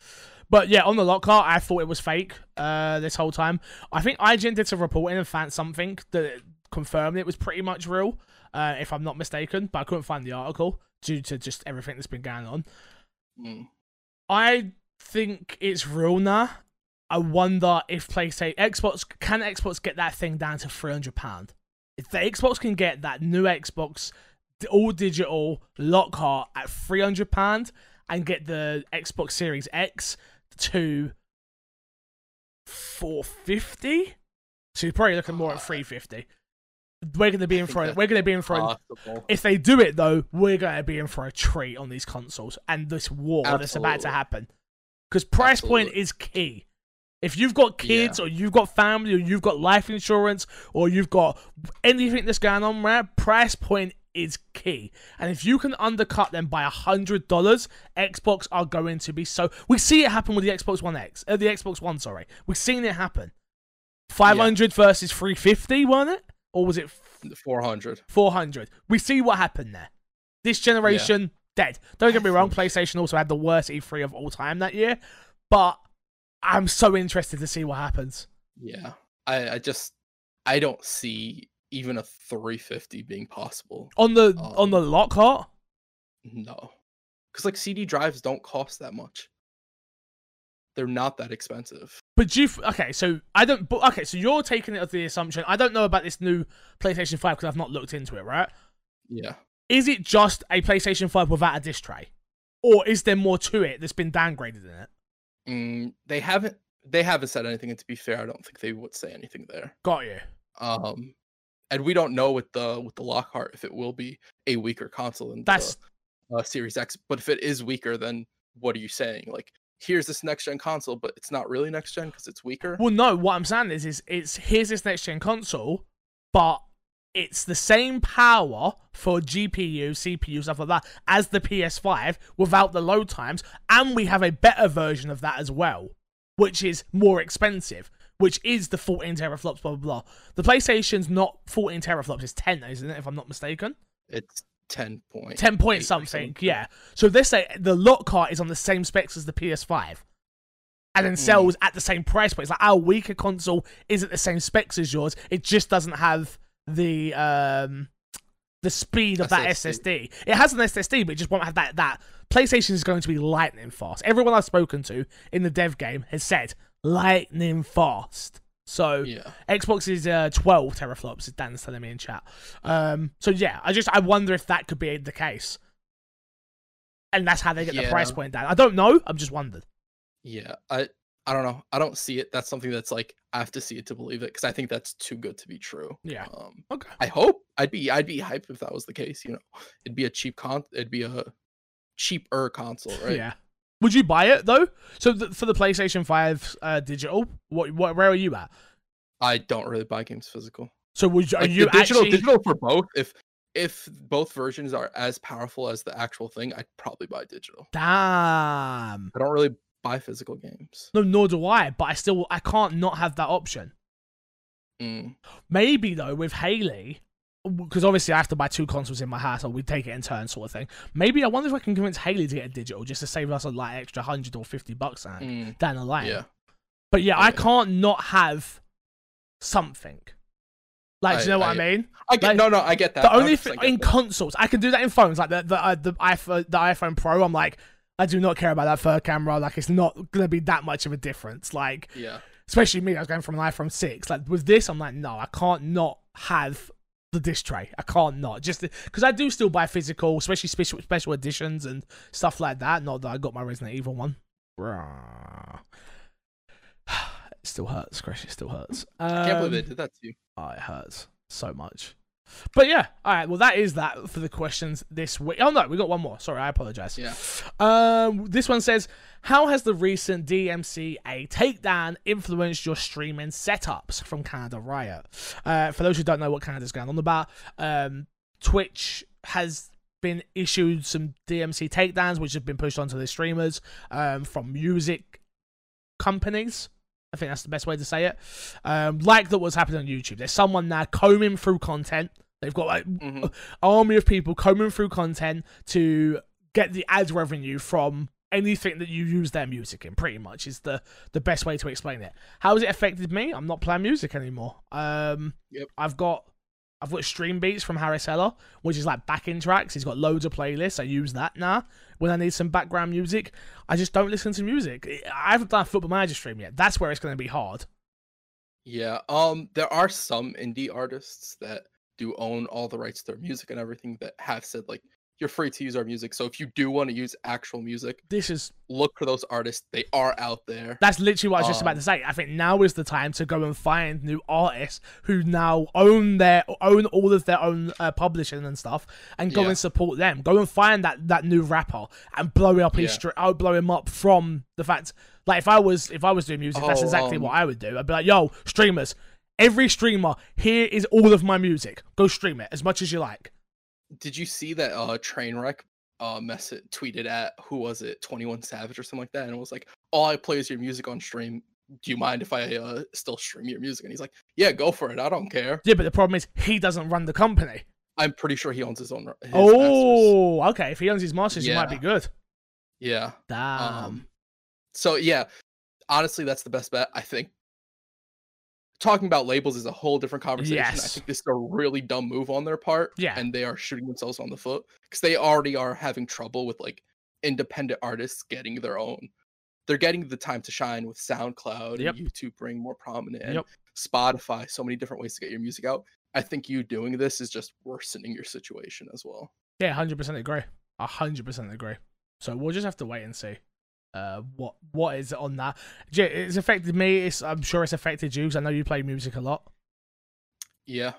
But yeah, on the Lockhart, I thought it was fake uh, this whole time. I think IGN did some reporting and found something that confirmed it was pretty much real, uh, if I'm not mistaken. But I couldn't find the article due to just everything that's been going on. Mm. I think it's real now. I wonder if PlayStation, Xbox, can Xbox get that thing down to three hundred pound? If the Xbox can get that new Xbox, all digital Lockhart at three hundred pound, and get the Xbox Series X to four fifty, so you're probably looking more at three fifty. We're gonna be in for a, we're gonna be in for a, if they do it though, we're to be in for a treat on these consoles and this war that's about to happen. Because price point is key. If you've got kids or you've got family or you've got life insurance or you've got anything that's going on, right? Price point is key. And if you can undercut them by a hundred dollars, Xbox are going to be so. We see it happen with the Xbox One X, uh, the Xbox One. Sorry, we've seen it happen. Five hundred versus three fifty, weren't it? Or was it Four hundred. 400. We see what happened there. This generation, dead. Don't get me wrong, PlayStation also had the worst E3 of all time that year, but I'm so interested to see what happens. Yeah, I, I just I don't see even a 350 being possible. On the Um, on the Lockhart, No, because like CD drives don't cost that much. They're not that expensive. but do you okay, so I don't but okay, so you're taking it as the assumption. I don't know about this new PlayStation 5 because I've not looked into it, right? Yeah, Is it just a PlayStation 5 without a disc tray? Or is there more to it that's been downgraded in it? Mm, they haven't they haven't said anything. And to be fair, I don't think they would say anything there. Got you. Um, and we don't know with the with the Lockhart if it will be a weaker console than That's the uh, Series X. But if it is weaker, then what are you saying? Like, here's this next gen console, but it's not really next gen because it's weaker. Well, no. What I'm saying is, is it's here's this next gen console, but it's the same power for GPU, CPU, stuff like that as the PS5 without the load times, and we have a better version of that as well, which is more expensive. Which is the 14 teraflops, blah blah blah. The PlayStation's not 14 teraflops; it's 10, isn't it? If I'm not mistaken. It's ten point 10 point something, yeah. So they say the Lockhart is on the same specs as the PS5. And then Mm. sells at the same price point. It's like our weaker console isn't the same specs as yours. It just doesn't have the um the speed of that SSD. SSD. It has an SSD, but it just won't have that that PlayStation is going to be lightning fast. Everyone I've spoken to in the dev game has said lightning fast. So Yeah, Xbox is uh, 12 teraflops, as Dan's telling me in chat. Um, so yeah, I just I wonder if that could be the case, and that's how they get the price point down. I don't know. I'm just wondered. yeah. I I don't know. I don't see it. That's something that's like I have to see it to believe it because I think that's too good to be true. Yeah. Um, Okay. I hope I'd be I'd be hyped if that was the case. You know, it'd be a cheap con. It'd be a cheaper console, right? Yeah. Would you buy it though? So th- for the PlayStation 5 uh, digital, what, what where are you at? I don't really buy games physical. So would you, are Like, you digital actually? digital for both? If if both versions are as powerful as the actual thing, I'd probably buy digital. Damn. I don't really buy physical games. No, nor do I. But I still I can't not have that option. Mm, Maybe though with Haley, because obviously I have to buy two consoles in my house, or we take it in turn, sort of thing. Maybe I wonder if I can convince Haley to get a digital just to save us a like extra hundred or fifty bucks out mm, down the line. yeah, But yeah, I can't not have something. Like, do you know what I, I- mean? I get Like, no, no, I get that. The only thing in that. consoles, I can do that in phones, like the the uh, the iPhone, the iPhone Pro. I'm like, I do not care about that third camera. Like, it's not gonna be that much of a difference. Like, yeah, especially me, I was going from an iPhone six. Like with this, I'm like, no, I can't not have the disc tray. I can't not just because I do still buy physical, especially special special editions and stuff like that. Not that I got my Resident Evil one. It still hurts, Crash. It still hurts. I can't believe they Um, did that to you. Oh, it hurts so much. But yeah, all right. Well, that is that for the questions this week. Oh no, we got one more. Sorry, I apologize. Yeah. Um, this one says, "How has the recent DMCA takedown influenced your streaming setups?" From Canada Riot. Uh, for those who don't know what Canada's going on about, um, Twitch has been issued some DMC takedowns, which have been pushed onto the streamers um, from music companies. I think that's the best way to say it. Um, like that was happening on YouTube. There's someone now combing through content. They've got like Mhm. army of people combing through content to get the ad revenue from anything that you use their music in pretty much is the the best way to explain it how has it affected me i'm not playing music anymore um Yep. i've got I've got Stream Beats from Harris Heller, which is like backing tracks. He's got loads of playlists. I use that now when I need some background music. I just don't listen to music. I haven't done a Football Manager stream yet. That's where it's going to be hard. Yeah. Um. There are some indie artists that do own all the rights to their music and everything that have said like you're free to use our music. So if you do want to use actual music, This is look for those artists. They are out there. That's literally what I was just about Um, to say. I think now is the time to go and find new artists who now own their own all of their own uh, publishing and stuff, and go Yeah. and support them. Go and find that that new rapper and blow up his Yeah. stri- I'll blow him up from the fact like if I was if I was doing music, that's Oh, exactly um, what I would do. I'd be like, yo, streamers, every streamer, here is all of my music. Go stream it as much as you like. Did you see that uh Trainwreck uh message tweeted at who was it 21 Savage or something like that, and it was like, all I play is your music on stream. Do you mind if I uh still stream your music? And he's like, yeah, go for it. I don't care. Yeah, but the problem is he doesn't run the company. I'm pretty sure he owns his own. His masters. oh, okay. If he owns his masters, he might be good. yeah. Damn. Um, so yeah, honestly, that's the best bet. I think talking about labels is a whole different conversation. I think this is a really dumb move on their part. Yeah. and they are shooting themselves on the foot because they already are having trouble with like independent artists getting their own. They're getting the time to shine with SoundCloud Yep. and YouTube being more prominent, and Yep. Spotify. So many different ways to get your music out. I think you doing this is just worsening your situation as well. Yeah, hundred percent agree. hundred percent agree. So we'll just have to wait and see. Uh, what what is on that? It's affected me. It's I'm sure it's affected you because I know you play music a lot. Yeah,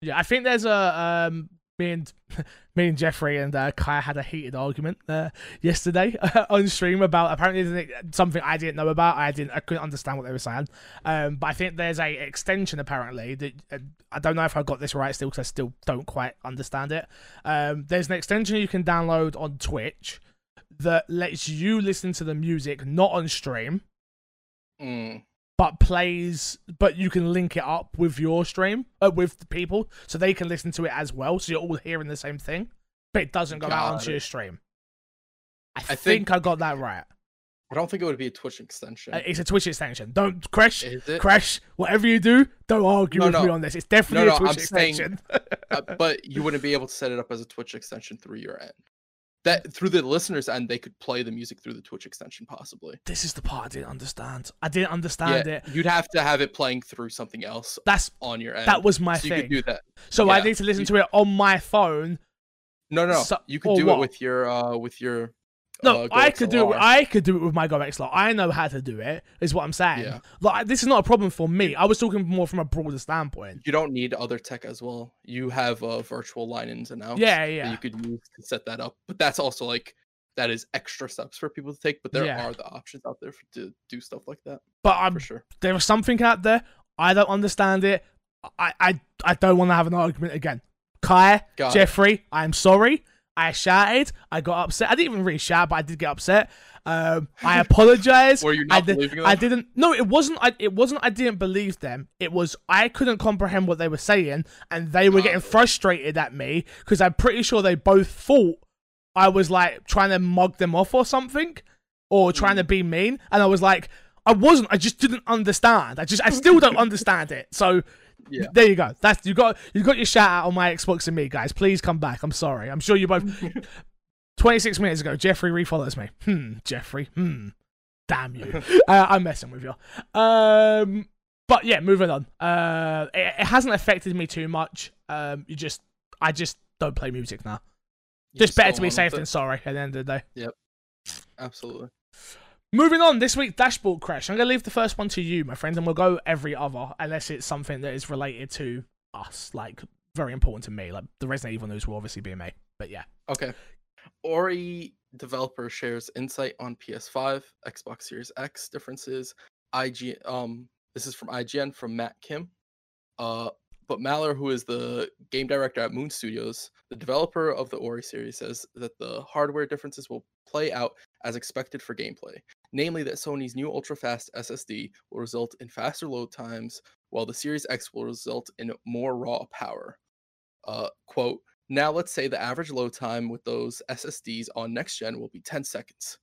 Yeah, I think there's a um me and me and Jeffrey and uh, Kai had a heated argument uh, yesterday on stream about apparently something I didn't know about. I didn't I couldn't understand what they were saying. Um, but I think there's a extension apparently that uh, I don't know if I got this right still because I still don't quite understand it. Um, there's an extension you can download on Twitch that lets you listen to the music not on stream Mm, but plays but you can link it up with your stream uh, with the people so they can listen to it as well so you're all hearing the same thing but it doesn't go out onto your stream. I, I think, think- i got that right. I don't think it would be a Twitch extension. Uh, it's a twitch extension. Don't crash crash whatever you do don't argue No, with me on this. It's definitely No, a twitch I'm saying- extension. Uh, but you wouldn't be able to set it up as a Twitch extension through your end. That through the listeners' end, they could play the music through the Twitch extension, possibly. this is the part i didn't understand i didn't understand yeah, it you'd have to have it playing through something else that's on your end. that was my so you thing could do that. so i need to listen you- to it on my phone No, no, no. So- you could do what? it with your uh with your. No, uh, I could do it. I could do it with my GoXLR. I know how to do it. Is what I'm saying. Yeah. Like this is not a problem for me. I was talking more from a broader standpoint. You don't need other tech as well. You have uh, virtual line-ins and outs. Yeah, yeah. You could use to set that up, but that's also like that is extra steps for people to take. But there Yeah. are the options out there for, to do stuff like that But I'm for sure. there is something out there. I don't understand it. I I, I don't want to have an argument again. Kai, Got it. Jeffrey, I'm sorry. I shouted. I got upset. I didn't even really shout, but I did get upset. Um, I apologize. Were you I not did, believing I them? didn't. No, it wasn't. I, it wasn't. I didn't believe them. It was I couldn't comprehend what they were saying, and they were getting frustrated at me because I'm pretty sure they both thought I was like trying to mug them off or something, or trying Mm. to be mean, and I was like, I wasn't. I just didn't understand. I just, I still don't understand it. So. Yeah. There you go. That's you got you got your shout out on my Xbox and me, guys. Please come back. I'm sorry. I'm sure you both 26 minutes ago, Jeffrey refollows me. Hmm, Jeffrey. Hmm. Damn you. uh, I'm messing with you. Um, but yeah, moving on. Uh, it, it hasn't affected me too much. Um, you just, I just don't play music now. You Just better to be safe than sorry at the end of the day. Yep, absolutely. Moving on, this week dashboard crash. I'm gonna leave the first one to you, my friends, and we'll go every other unless it's something that is related to us, like very important to me. Like the Resident Evil news will obviously be me, but yeah. Okay. Ori developer shares insight on PS5, Xbox Series X differences. IG um this is from IGN from Matt Kim. Uh but Mahler, who is the game director at Moon Studios, the developer of the Ori series, says that the hardware differences will play out as expected for gameplay. Namely, that Sony's new ultra fast SSD will result in faster load times, while the Series X will result in more raw power. Uh, quote, now let's say the average load time with those SSDs on next gen will be 10 seconds,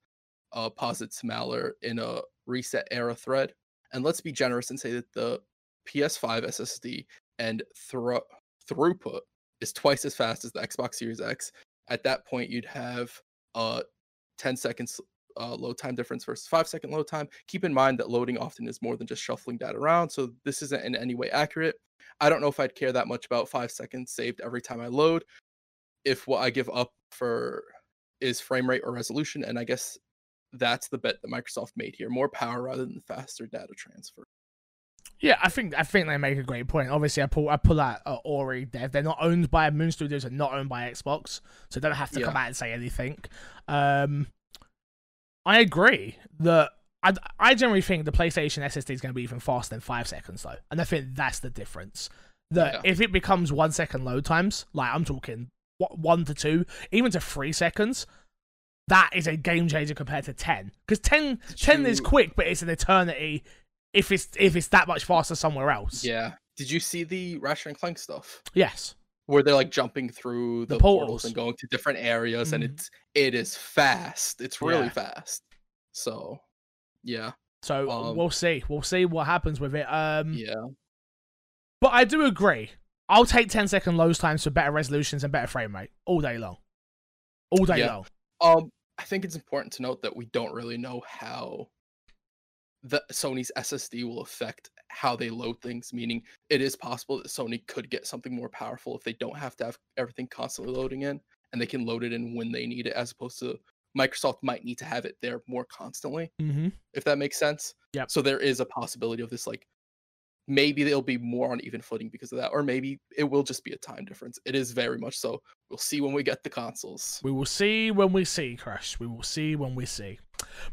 uh, posits Mahler in a ResetEra thread. And let's be generous and say that the PS5 SSD and thro- throughput is twice as fast as the Xbox Series X. At that point, you'd have uh 10 seconds uh, load time difference versus five second load time. Keep in mind that loading often is more than just shuffling data around, so this isn't in any way accurate. I don't know if I'd care that much about five seconds saved every time I load. If what I give up for is frame rate or resolution, and I guess that's the bet that Microsoft made here: more power rather than faster data transfer. Yeah, I think I think they make a great point. Obviously, I pull I pull out uh, Ori Dev. They're not owned by Moon Studios and not owned by Xbox, so they don't have to Yeah. come out and say anything. Um, I agree that I I generally think the PlayStation SSD is going to be even faster than five seconds though, and I think that's the difference. That Yeah. if it becomes one second load times, like I'm talking one to two, even to three seconds. That is a game changer compared to 10. Because 10, 10 is quick, but it's an eternity if it's if it's that much faster somewhere else. Yeah. Did you see the Ratchet and Clank stuff Yes. where they're like jumping through The the, portals. portals. and going to different areas, and Mhm. it's it is fast. It's really Yeah. fast. So, yeah, So Um, we'll see. We'll see what happens with it. Um, yeah, but I do agree. I'll take 10 second load times for better resolutions and better frame rate all day long. All day Yeah. long. Um, I think it's important to note that we don't really know how the Sony's SSD will affect how they load things. Meaning, it is possible that Sony could get something more powerful if they don't have to have everything constantly loading in, and they can load it in when they need it, as opposed to Microsoft might need to have it there more constantly. Mm-hmm. If that makes sense. Yep. So there is a possibility of this, like maybe they'll be more on even footing because of that, or maybe it will just be a time difference. It is very much so. We'll see when we get the consoles. We will see when we see, Crash. We will see when we see.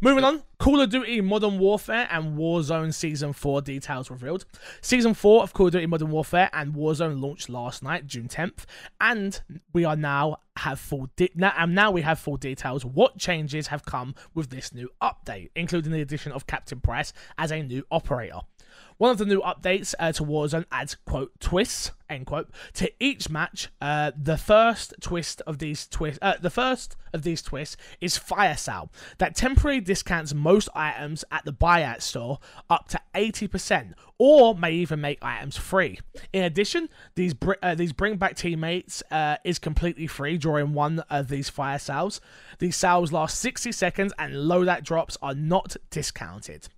Moving on, Call of Duty Modern Warfare and Warzone Season 4 details revealed. Season 4 of Call of Duty Modern Warfare and Warzone launched last night, June 10th, and we are now have full de- now, and now we have full details what changes have come with this new update, including the addition of Captain Price as a new operator. One of the new updates uh, to Warzone adds quote twists end quote to each match. Uh, the first twist of these twists, uh, the first of these twists is Fire Sale that temporarily discounts most items at the buyout store up to eighty percent, or may even make items free. In addition, these br- uh, these bring back teammates uh, is completely free during one of these fire sales. These sales last sixty seconds, and loadout drops are not discounted.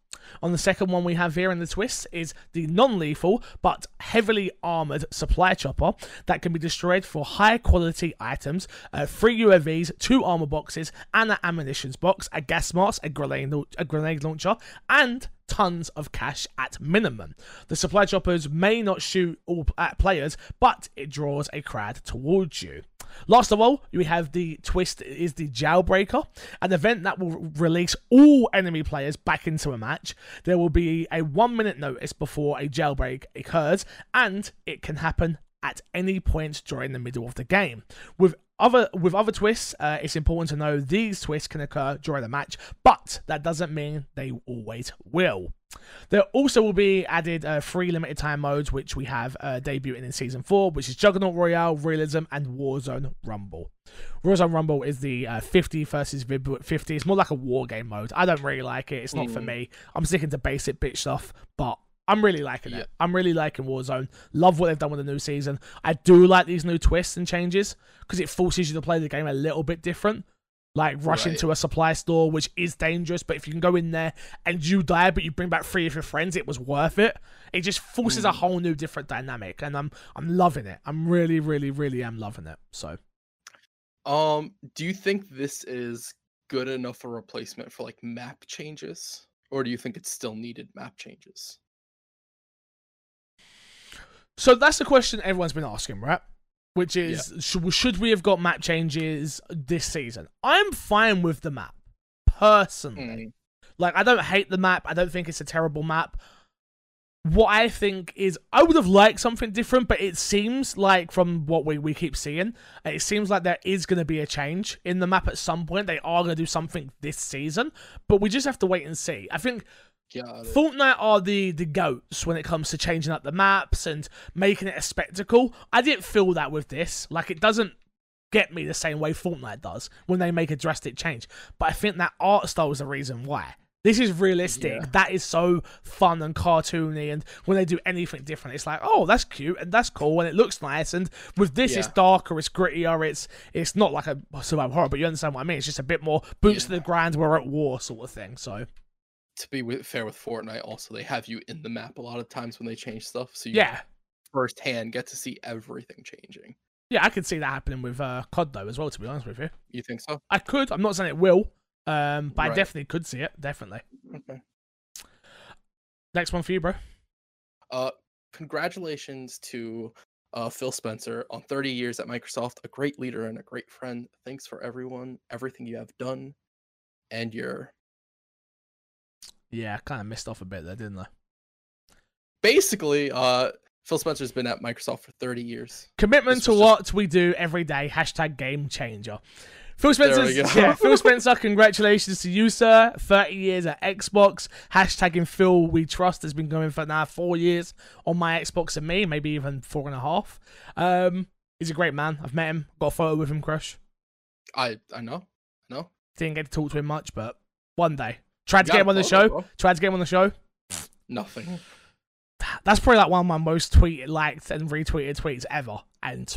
On the second one we have here in the twist is the non-lethal but heavily armored supply chopper that can be destroyed for high quality items, uh, three UAVs, two armor boxes, and an ammunitions box, a gas mask, a grenade, a grenade launcher, and tons of cash at minimum. The supply choppers may not shoot all at players, but it draws a crowd towards you. Last of all, we have the twist is the jailbreaker, an event that will release all enemy players back into a match. There will be a one minute notice before a jailbreak occurs, and it can happen at any point during the middle of the game. With other with other twists, uh, it's important to know these twists can occur during the match, but that doesn't mean they always will. There also will be added uh, three limited time modes, which we have uh, debuting in season four, which is Juggernaut Royale, Realism, and Warzone Rumble. Warzone Rumble is the uh, 50 versus 50. It's more like a war game mode. I don't really like it. It's not for Mm. me. I'm sticking to basic bitch stuff, but I'm really liking Yeah. it. I'm really liking Warzone. Love what they've done with the new season. I do like these new twists and changes because it forces you to play the game a little bit different. Like rush Right. into a supply store, which is dangerous, but if you can go in there and you die, but you bring back three of your friends, it was worth it. It just forces a Mm. whole new different dynamic, and I'm I'm loving it. I'm really, really, really am loving it. So Um, do you think this is good enough a replacement for like map changes, or do you think it's still needed map changes? So that's the question everyone's been asking, right? Which is, should, should we have got map changes this season? I'm fine with the map, personally. Mm, Like, I don't hate the map. I don't think it's a terrible map. What I think is, I would have liked something different, but it seems like from what we, we keep seeing, it seems like there is going to be a change in the map at some point. They are going to do something this season, but we just have to wait and see. I think Got it. Fortnite are the the goats when it comes to changing up the maps and making it a spectacle. I didn't feel that with this. Like it doesn't get me the same way Fortnite does when they make a drastic change. But I think that art style is the reason why. This is realistic. Yeah. That is so fun and cartoony. And when they do anything different, it's like, oh, that's cute and that's cool and it looks nice. And with this, it's darker, it's grittier. It's it's not like a survival horror, but you understand what I mean. It's just a bit more boots to the ground. We're at war, sort of thing. So To be with, fair with Fortnite, also they have you in the map a lot of times when they change stuff, so you yeah, firsthand get to see everything changing. yeah, I could see that happening with uh, COD though as well. To be honest with you, You think so? I could. I'm not saying it will, um, but I definitely could see it. Definitely. Okay. Next one for you, bro. Uh, congratulations to uh, Phil Spencer on 30 years at Microsoft, a great leader and a great friend. Thanks for everyone, everything you have done, and your Yeah, I kind of missed off a bit there, didn't I? basically. Uh, Phil Spencer's been at Microsoft for 30 years. Commitment to what just- we do every day. Hashtag game changer. Phil Spencer, yeah, Phil Spencer, congratulations to you, sir. 30 years at Xbox. Hashtagging Phil We Trust has been going for now four years on my Xbox and me, maybe even four and a half. Um, he's a great man. I've met him, got a photo with him, Crash. I I know, I know. Didn't get to talk to him much, but one day. Tried to get him on the show. bro. Tried to get him on the show. Nothing. That's probably like one of my most tweeted, liked, and retweeted tweets ever. And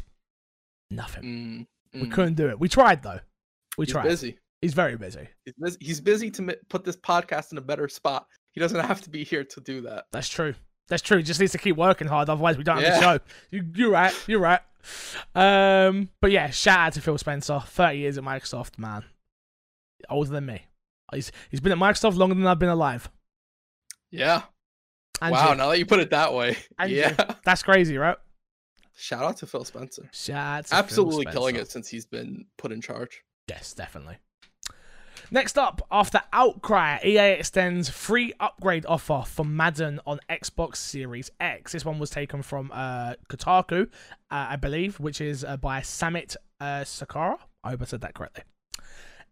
nothing. Mm, We mm. couldn't do it. We tried though. We He's tried. busy. He's very busy. He's busy. He's busy to put this podcast in a better spot. He doesn't have to be here to do that. That's true. That's true. He just needs to keep working hard, otherwise we don't have the show. You, you're right. You're right. Um, but yeah, shout out to Phil Spencer. Thirty years at Microsoft, man. Older than me. He's he's been at Microsoft longer than I've been alive. Yeah. And wow. you. Now that you put it that way, And you. yeah. that's crazy, right? Shout out to Phil Spencer. Shout out to Phil Absolutely killing it since he's been put in charge. Yes, definitely. Next up, after outcry, EA extends free upgrade offer for Madden on Xbox Series X. This one was taken from uh, Kotaku, uh, I believe, which is uh, by Samit uh, Sakara. I hope I said that correctly.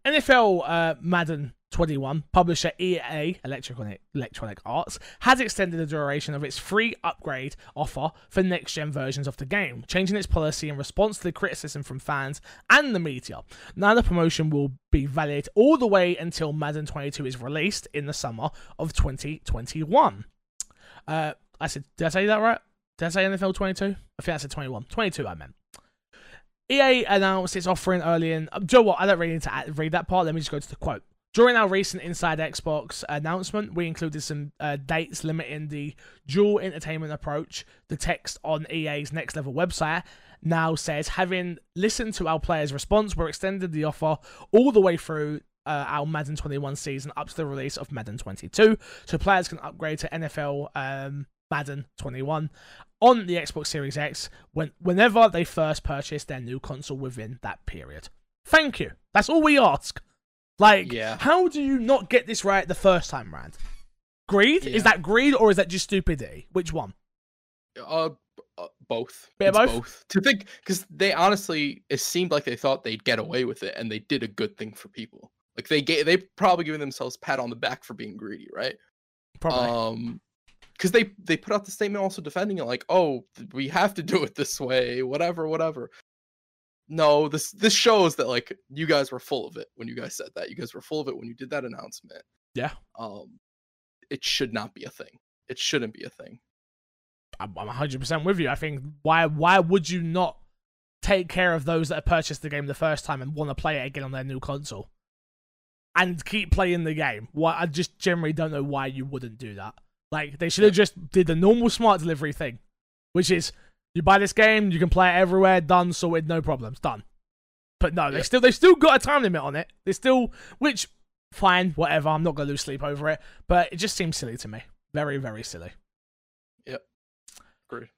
NFL uh, Madden 21 publisher EA Electronic Electronic Arts has extended the duration of its free upgrade offer for next gen versions of the game, changing its policy in response to the criticism from fans and the media. Now the promotion will be valid all the way until Madden 22 is released in the summer of 2021. Uh, I said, did I say that right? Did I say NFL 22? I think I said 21. 22, I meant. EA announced its offering early in. Joe, what? I don't really need to read that part. Let me just go to the quote. During our recent Inside Xbox announcement, we included some uh, dates limiting the dual entitlement approach. The text on EA's Next Level website now says, having listened to our players' response, we're extending the offer all the way through uh, our Madden 21 season up to the release of Madden 22, so players can upgrade to NFL um, Madden 21 on the Xbox Series X when whenever they first purchase their new console within that period. Thank you. That's all we ask. Like, Yeah. how do you not get this right the first time round? Greed? Is that greed or is that just stupidity? Which one? Uh, uh both. Bit It's both? To think, because they honestly, it seemed like they thought they'd get away with it, and they did a good thing for people. Like they gave, they probably giving themselves a pat on the back for being greedy, right? Probably. Um, because they they put out the statement also defending it, like, oh, we have to do it this way, whatever, whatever. No, this this shows that like you guys were full of it when you guys said that. You guys were full of it when you did that announcement. Yeah. Um, it should not be a thing. It shouldn't be a thing. I'm, I'm 100% with you. I think why why would you not take care of those that have purchased the game the first time and want to play it again on their new console and keep playing the game? Why I just generally don't know why you wouldn't do that. Like they should have just did the normal smart delivery thing, which is you buy this game, you can play it everywhere, done, sorted, no problems, done. But no, they Yeah. still they still got a time limit on it. They still which fine, whatever. I'm not gonna lose sleep over it, but it just seems silly to me. Very very silly. Yep. Agreed.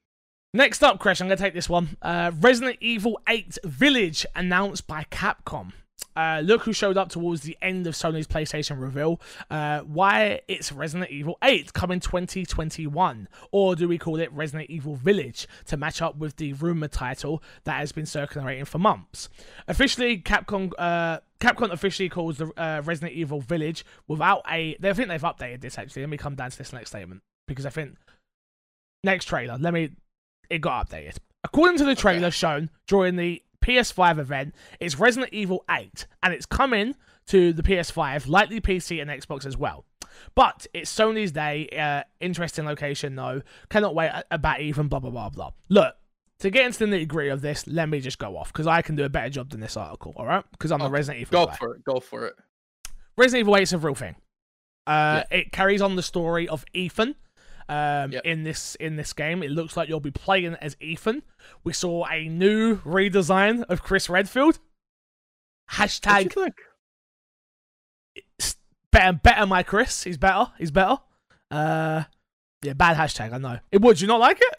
Next up, Crash, I'm going to take this one. Uh, Resident Evil 8 Village announced by Capcom. Uh, look who showed up towards the end of Sony's PlayStation reveal. Uh, why it's Resident Evil 8 coming 2021, or do we call it Resident Evil Village to match up with the rumor title that has been circulating for months? Officially, Capcom uh, Capcom officially calls the uh, Resident Evil Village without a. a. I think they've updated this actually. Let me come down to this next statement because I think next trailer. Let me. It got updated. According to the trailer shown during the PS5 event, it's Resident Evil 8, and it's coming to the PS5, likely PC and Xbox as well. But it's Sony's day. Uh, interesting location, though. Cannot wait about even. Blah blah blah blah. Look, to get into the nitty gritty of this, let me just go off because I can do a better job than this article. All right, because I'm a Resident Evil Go guy. for it. Go for it. Resident Evil 8 is a real thing. Uh, It carries on the story of Ethan. Um, Yep. in this in this game, it looks like you'll be playing as Ethan. We saw a new redesign of Chris Redfield. Hashtag better, better my Chris. He's better. He's better. Uh, yeah, bad hashtag. I know. It would you not like it?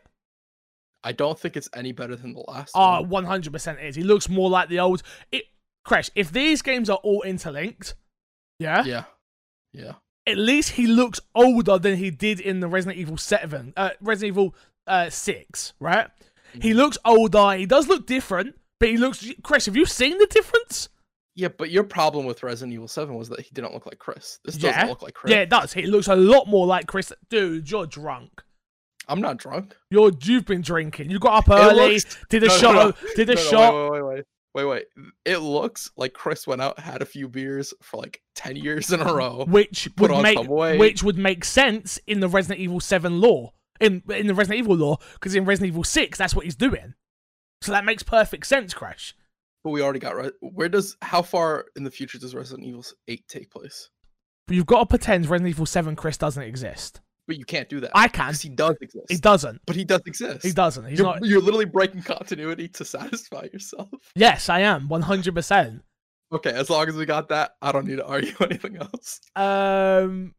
I don't think it's any better than the last Oh, one. 100% is. He looks more like the old. It, Crash, if these games are all interlinked, yeah, Yeah. Yeah. At least he looks older than he did in the Resident Evil 7, uh, Resident Evil uh, 6, right? He Mhm. looks older. He does look different, but he looks. Chris, have you seen the difference? Yeah, but your problem with Resident Evil 7 was that he didn't look like Chris. This Yeah. doesn't look like Chris. Yeah, it does. He looks a lot more like Chris. Dude, you're drunk. I'm not drunk. You're you've been drinking. You got up early, looks- did a no, no, shot, no. did a No, no, shot. Wait, wait, wait, wait, wait. It looks like Chris went out, had a few beers for like 10 years in a row. which put would make which would make sense in the Resident Evil 7 lore. In in the Resident Evil lore, because in Resident Evil 6, that's what he's doing. So that makes perfect sense, Crash. But we already got right. Where does how far in the future does Resident Evil 8 take place? But you've got to pretend Resident Evil 7 Chris doesn't exist. But you can't do that. I can. he does exist. He doesn't. But he does exist. He doesn't. He's You're, not. you're literally breaking continuity to satisfy yourself. Yes, I am 100%. Okay, as long as we got that, I don't need to argue anything else. Um.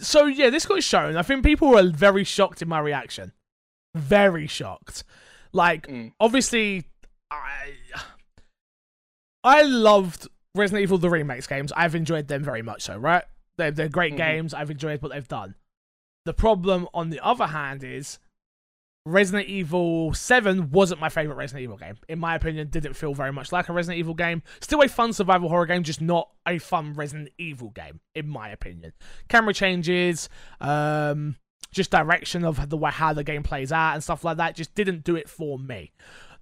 So yeah, this got shown. I think people were very shocked in my reaction. Very shocked. Like, Mm. obviously, I I loved Resident Evil the remakes games. I've enjoyed them very much. So right, they're they're great Mhm. games. I've enjoyed what they've done. The problem, on the other hand, is Resident Evil 7 wasn't my favorite Resident Evil game. In my opinion, didn't feel very much like a Resident Evil game. Still a fun survival horror game, just not a fun Resident Evil game, in my opinion. Camera changes, um, just direction of the way how the game plays out and stuff like that just didn't do it for me.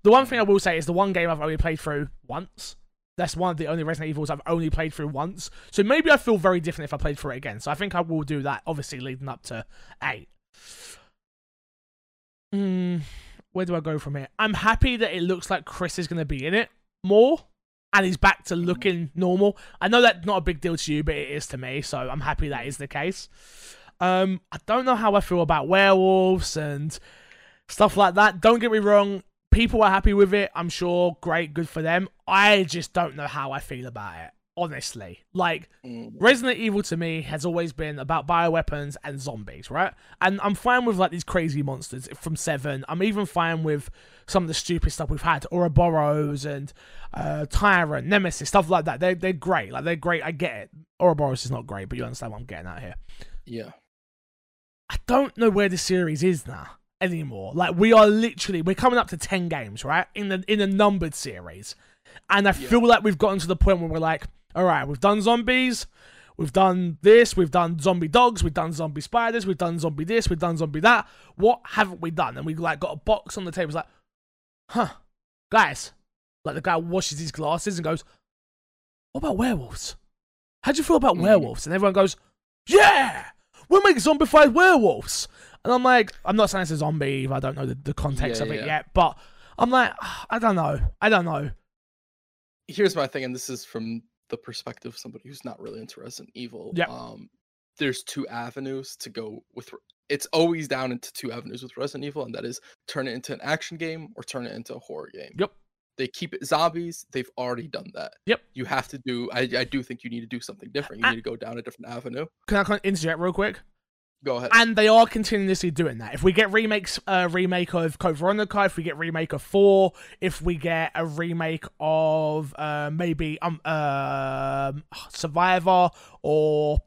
The one thing I will say is the one game I've only played through once. That's one of the only Resident Evils I've only played through once. So maybe I feel very different if I played through it again. So I think I will do that, obviously, leading up to 8. Mm, where do I go from here? I'm happy that it looks like Chris is going to be in it more and he's back to looking normal. I know that's not a big deal to you, but it is to me, so I'm happy that is the case. Um, I don't know how I feel about werewolves and stuff like that. Don't get me wrong, people are happy with it. I'm sure, great, good for them. I just don't know how I feel about it, honestly. Like, Mm. Resident Evil to me has always been about bioweapons and zombies, right? And I'm fine with like these crazy monsters from Seven. I'm even fine with some of the stupid stuff we've had, Ouroboros and uh, Tyrant, Nemesis, stuff like that. They're they're great. Like they're great. I get it. Ouroboros is not great, but you understand what I'm getting at here. Yeah. I don't know where the series is now anymore. Like we are literally we're coming up to ten games, right? In the in a numbered series. And I Yeah. feel like we've gotten to the point where we're like, all right, we've done zombies, we've done this, we've done zombie dogs, we've done zombie spiders, we've done zombie this, we've done zombie that. What haven't we done? And we like got a box on the table, it's like, huh, guys. Like the guy washes his glasses and goes, What about werewolves? How do you feel about Mm. werewolves? And everyone goes, Yeah! We'll make zombified werewolves. And I'm like, I'm not saying it's a zombie if I don't know the, the context Yeah, of it yeah. yet, but I'm like, I don't know. I don't know. Here's my thing, and this is from the perspective of somebody who's not really into Resident Evil. Yep. Um, there's two avenues to go with. It's always down into two avenues with Resident Evil, and that is turn it into an action game or turn it into a horror game. Yep. They keep it zombies. They've already done that. Yep. You have to do. I, I do think you need to do something different. You I- need to go down a different avenue. Can I interject real quick? Go ahead. And they are continuously doing that. If we get remakes, uh, remake of Code Veronica, if we get remake of Four, if we get a remake of uh, maybe um um Survivor or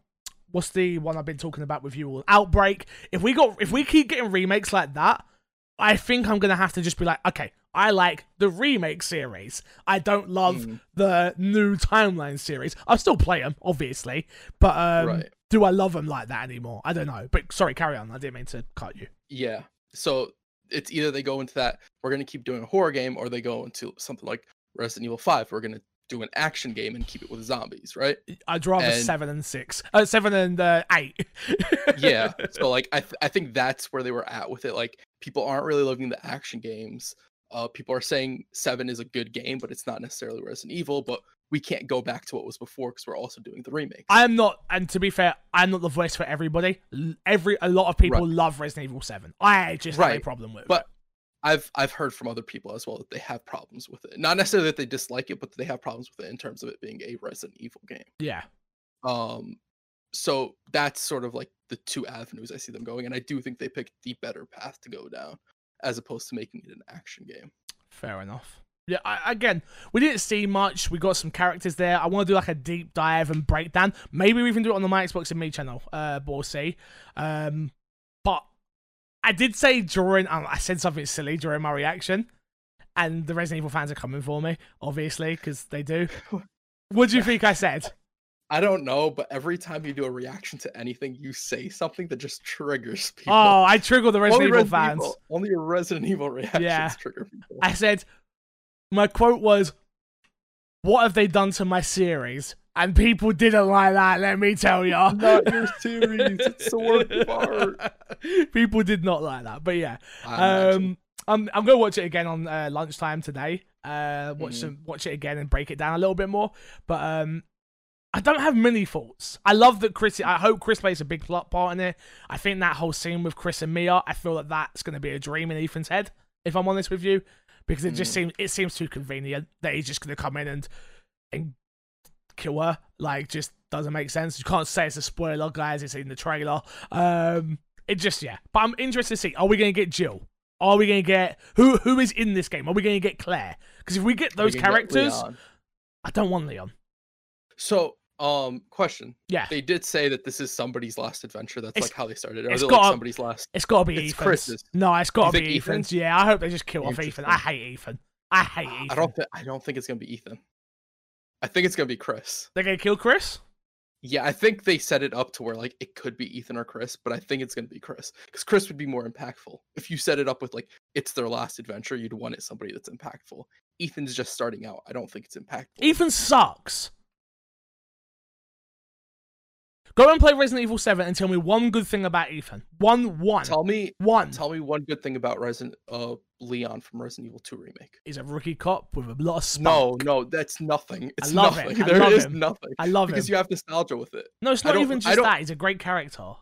what's the one I've been talking about with you all, Outbreak. If we got if we keep getting remakes like that, I think I'm gonna have to just be like, okay, I like the remake series. I don't love Mm, the new timeline series. I'll still play them, obviously, but um, right. Do I love them like that anymore? I don't know. But sorry, carry on. I didn't mean to cut you. Yeah. So it's either they go into that we're gonna keep doing a horror game, or they go into something like Resident Evil Five. We're gonna do an action game and keep it with zombies, right? I'd rather And- seven and six, uh, seven and uh, eight. yeah so like i th- i think that's where they were at with it like people aren't really loving the action games uh people are saying 7 is a good game but it's not necessarily resident evil but we can't go back to what was before because we're also doing the remake I'm not, and to be fair, I'm not the voice for everybody. Every a lot of people love Resident Evil Seven. I just have a problem with but it. i've i've heard from other people as well that they have problems with it. Not necessarily that they dislike it but they have problems with it in terms of it being a resident evil game. Yeah, um so that's sort of like the two avenues i see them going and i do think they picked the better path to go down as opposed to making it an action game fair enough. Yeah, I, again, we didn't see much. We got some characters there. I want to do like a deep dive and breakdown. Maybe we can do it on the My Xbox and Me channel. Uh, we'll see. Um, but I did say during, um, I said something silly during my reaction, and the Resident Evil fans are coming for me, obviously, because they do. What do you think I said? I don't know, but every time you do a reaction to anything, you say something that just triggers people. Oh, I trigger the Resident only Evil fans. Evil, only your Resident Evil reactions Yeah. trigger people. I said, my quote was, "What have they done to my series?" And people didn't like that. Let me tell you. Not your series. It's a work of art. people did not like that, but yeah. Um, I'm, I'm gonna watch it again on uh, lunchtime today. Uh, watch Mhm. some, watch it again and break it down a little bit more. But um, I don't have many thoughts. I love that Chris. I hope Chris plays a big plot part in it. I think that whole scene with Chris and Mia. I feel that that's gonna be a dream in Ethan's head. If I'm honest with you, because it just Mm. seems it seems too convenient that he's just gonna come in and and kill her. Like, just doesn't make sense. You can't say it's a spoiler, guys. It's in the trailer. Um, it just yeah. But I'm interested to see. Are we gonna get Jill? Are we gonna get who? Who is in this game? Are we gonna get Claire? Because if we get those get characters, Leon. I don't want Leon. So, um, question. Yeah, They did say that this is somebody's last adventure. That's It's- like how they started. Or it's got like somebody's last? it's got to be It's Ethan's. Chris's. No, it's got to be Ethan's. Ethan's? Yeah, I hope they just kill off Ethan. I hate Ethan. I hate Ethan. I don't. Th- I don't think it's gonna be Ethan. I think it's gonna be Chris. They're gonna kill Chris. Yeah, I think they set it up to where like it could be Ethan or Chris, but I think it's gonna be Chris because Chris would be more impactful. If you set it up with like it's their last adventure, you'd want it somebody that's impactful. Ethan's just starting out. I don't think it's impactful. Ethan sucks. Go and play Resident Evil 7 and tell me one good thing about Ethan. One, one, Tell me, one. tell me one good thing about Resident uh Leon from Resident Evil 2 remake. He's a rookie cop with a lot of spunk. No, no, that's nothing. It's love it. nothing. I There love is him. nothing I love him. because you have nostalgia with it. No, it's not even just that. He's a great character.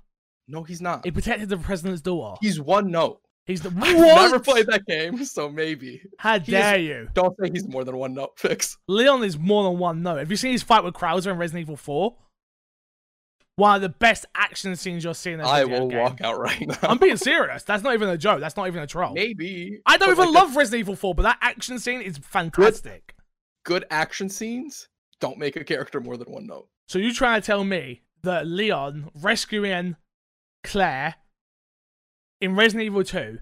No, he's not. He protected the president's daughter. He's one note. He's the I've never played that game, so maybe. How He is- dare you? Don't say he's more than one note. Fix. Leon is more than one note. Have you seen his fight with Krauser in Resident Evil 4? One of the best action scenes you'll see in a I will game. walk out right now. I'm being serious. That's not even a joke. That's not even a troll. maybe. I don't even like, love Resident Evil 4, but that action scene is fantastic. good action scenes. Don't make a character more than one note. So you trying to tell me that Leon rescuing Claire in Resident Evil 2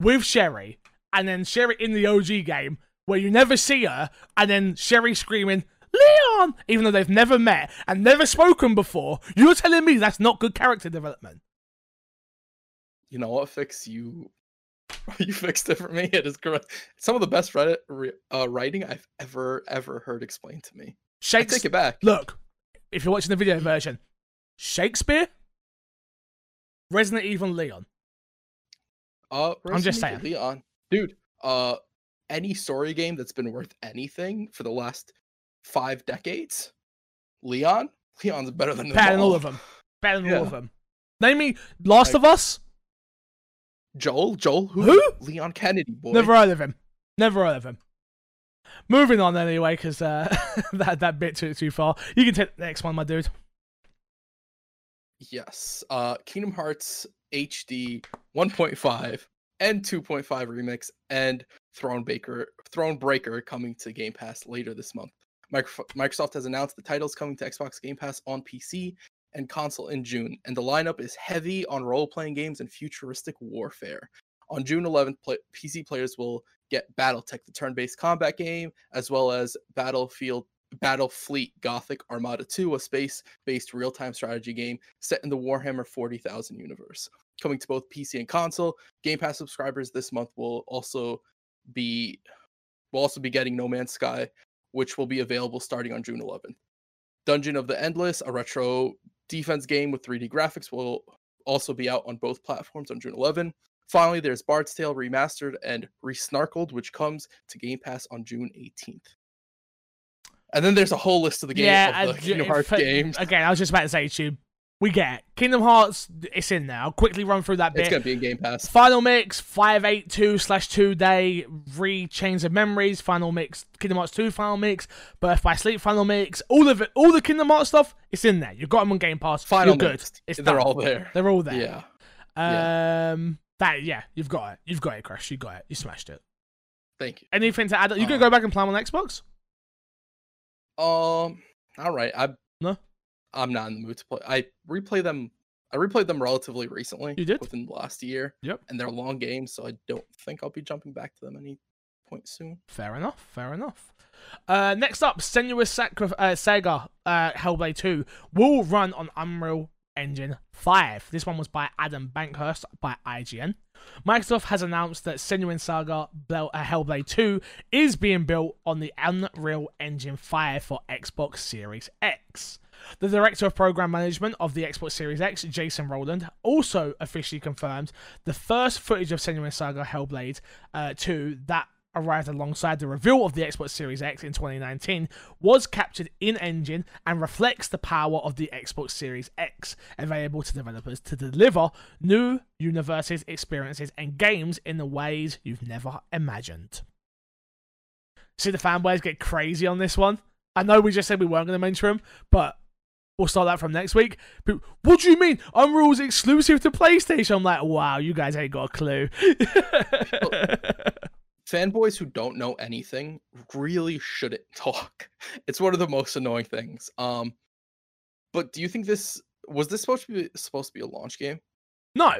with Sherry, and then Sherry in the OG game where you never see her, and then Sherry screaming, Leon! Even though they've never met and never spoken before, you're telling me that's not good character development. You know what? Fix you. You fixed it for me. It is correct. Some of the best Reddit re- uh, writing I've ever ever heard explained to me. I Shakespeare. take it back. Look, if you're watching the video version, Shakespeare, Resident Evil Leon. Uh, I'm just Resident Evil Leon, dude. Uh, any story game that's been worth anything for the last five decades, Leon, Leon's better than Better than all all. of them. Better than all of them. Name me Last Like- of Us. Joel, Joel, who? Who? Leon Kennedy, boy. Never heard of him. Never heard of him. Moving on anyway, because uh, that that bit too too far. You can take the next one, my dude. Yes. Uh Kingdom Hearts HD 1.5 and 2.5 remix and Throne Baker Throne Breaker coming to Game Pass later this month. Microsoft has announced the titles coming to Xbox Game Pass on PC and console in June, and the lineup is heavy on role-playing games and futuristic warfare. On June 11th, pla PC players will get BattleTech, the turn-based combat game, as well as Battlefield Battlefleet Gothic Armada 2, a space-based real-time strategy game set in the Warhammer 40,000 universe. Coming to both PC and console, Game Pass subscribers this month will also be will also be getting No Man's Sky which will be available starting on June 11th. Dungeon of the Endless, a retro defense game with 3D graphics, will also be out on both platforms on June 11. Finally, there's Bard's Tale Remastered and Resnarkled, which comes to Game Pass on June 18th. And then there's a whole list of the game yeah, of the and Kingdom Hearts games. Again, I was just about to say to you, we get it. Kingdom Hearts, it's in there. I'll quickly run through that bit. It's gonna be in Game Pass. Final Mix, 582 slash 2 day, re Chains of Memories, Final Mix, Kingdom Hearts 2 Final Mix, Birth by Sleep Final Mix, all of it, all the Kingdom Hearts stuff, it's in there. You've got them on Game Pass. Final You're good. It's They're done. all there. They're all there. Yeah. Um, that yeah, you've got it. You've got it, Crash. You got it. You smashed it. Thank you. Anything to add? You gonna Uh, go back and play them on Xbox? Um. All right. I. No? I'm not in the mood to play. I replay them. I replayed them relatively recently. You did? within the last year. Yep. And they're long games, so I don't think I'll be jumping back to them any point soon. Fair enough. Fair enough. Uh, next up, Senua's Sacri- uh, Saga uh, Hellblade 2 will run on Unreal Engine 5. This one was by Adam Bankhurst by IGN. Microsoft has announced that Senua Saga Bel- uh, Hellblade 2 is being built on the Unreal Engine 5 for Xbox Series X. The director of program management of the Xbox Series X, Jason Ronald, also officially confirmed the first footage of Senua Saga Hellblade uh, 2 that arrived alongside the reveal of the Xbox Series X in 2019 was captured in engine and reflects the power of the Xbox Series X, available to developers to deliver new universes, experiences, and games in the ways you've never imagined. See the fanboys get crazy on this one. I know we just said we weren't going to mention them, but we'll start that from next week. But what do you mean Unreal's exclusive to PlayStation? I'm like, wow, you guys ain't got a clue. Fanboys who don't know anything really shouldn't talk. It's one of the most annoying things. Um, but do you think this was this supposed to be supposed to be a launch game? no,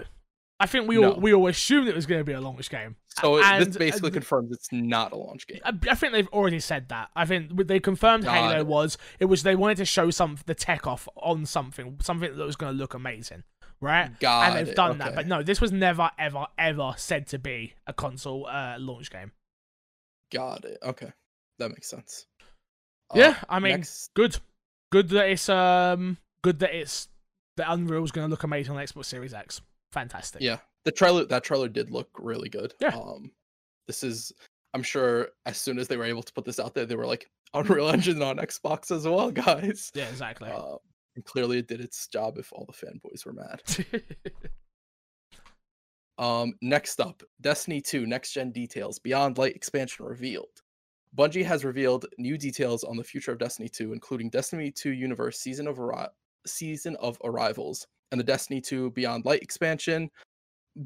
I think we all we all assumed it was going to be a launch game. So And, this basically uh, confirms it's not a launch game. I, I think they've already said that. I think they confirmed Got Halo was it was they wanted to show some the tech off on something something that was going to look amazing, right? Got and they've done that. But no, this was never ever ever said to be a console uh, launch game. Got it. Okay, that makes sense. Yeah, Uh, I mean, next- good, good that it's um good that it's that Unreal's going to look amazing on Xbox Series X. Fantastic. yeah, the trailer that trailer did look really good. Yeah. Um, this is I'm sure as soon as they were able to put this out there, they were like Unreal Engine on Xbox as well, guys. Yeah, exactly. Uh, and clearly it did its job if all the fanboys were mad. Um, next up, Destiny 2 next gen details, Beyond Light expansion revealed. Bungie has revealed new details on the future of Destiny 2, including Destiny 2 Universe Season of Arri- Season of Arrivals and the Destiny 2 Beyond Light expansion.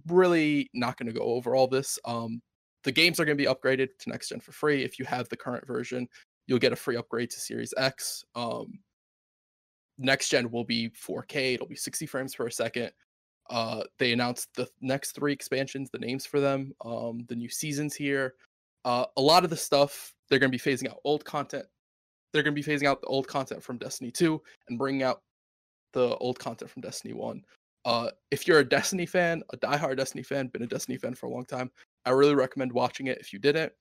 Really not going to go over all this. Um, the games are going to be upgraded to next gen for free. If you have the current version, you'll get a free upgrade to Series X. Um, next gen will be 4K. It'll be 60 frames per second. Uh, they announced the next three expansions, the names for them, um, the new seasons here. Uh, a lot of the stuff they're going to be phasing out old content. They're going to be phasing out the old content from Destiny 2 and bringing out the old content from Destiny 1. Uh, if you're a Destiny fan, a diehard Destiny fan, been a Destiny fan for a long time, I really recommend watching it. If you didn't,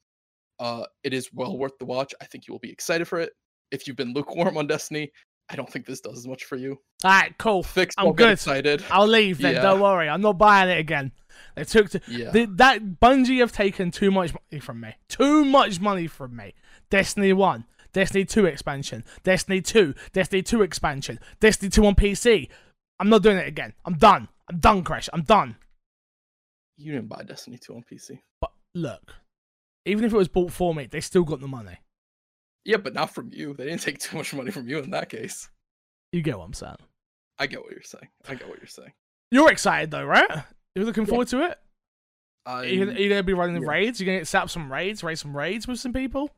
uh, it is well worth the watch. I think you will be excited for it. If you've been lukewarm on Destiny, I don't think this does as much for you. All right, cool. Fix, I'm good. excited. I'll leave then. Yeah. Don't worry. I'm not buying it again. They took to, Yeah. the, that Bungie have taken too much money from me. Too much money from me. Destiny 1, Destiny 2 expansion, Destiny 2, Destiny 2 expansion, Destiny 2 on PC. I'm not doing it again. I'm done. I'm done, Crash. I'm done. You didn't buy Destiny 2 on PC. But look, even if it was bought for me, they still got the money. Yeah, but not from you. They didn't take too much money from you in that case. You get what I'm saying. I get what you're saying. I get what you're saying. You're excited though, right? You're looking forward to it? I, Are you, gonna- are you gonna be running yeah. raids? You're gonna set up some raids, raid some raids with some people?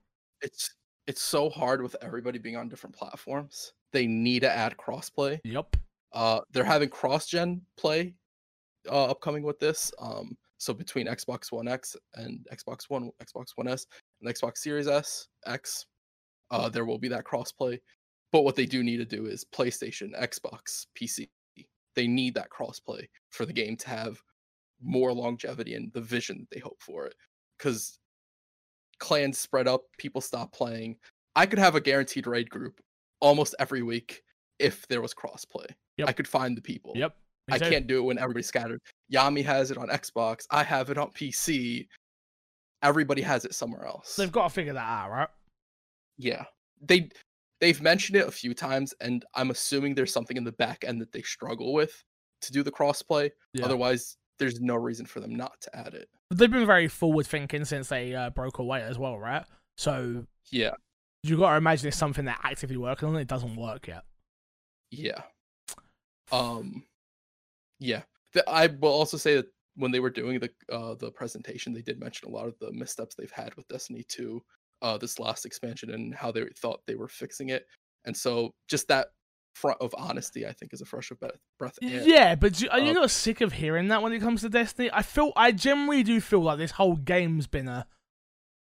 it's it's so hard with everybody being on different platforms. They need to add crossplay. Yep. Uh, they're having cross-gen play uh, upcoming with this. Um, so between Xbox One X and Xbox One, Xbox One S, and Xbox Series S X, uh, there will be that crossplay. But what they do need to do is PlayStation, Xbox, PC. They need that crossplay for the game to have more longevity and the vision that they hope for it. Because clans spread up, people stop playing. I could have a guaranteed raid group almost every week if there was crossplay. Yep. I could find the people. Yep. me I can't do it when everybody's scattered. Yami has it on Xbox. I have it on PC. Everybody has it somewhere else. They've got to figure that out, right? Yeah. They they've mentioned it a few times and I'm assuming there's something in the back end that they struggle with to do the crossplay. Yeah. Otherwise, there's no reason for them not to add it. They've been very forward thinking since they uh, broke away as well, right? So Yeah. you got to imagine it's something they're actively working on. It doesn't work yet. Yeah. Um yeah. I will also say that when they were doing the uh the presentation, they did mention a lot of the missteps they've had with Destiny 2, uh this last expansion and how they thought they were fixing it. And so just that front of honesty, I think, is a fresh breath breath. Yeah, but are you Uh, not sick of hearing that when it comes to Destiny? I feel I generally do feel like this whole game's been a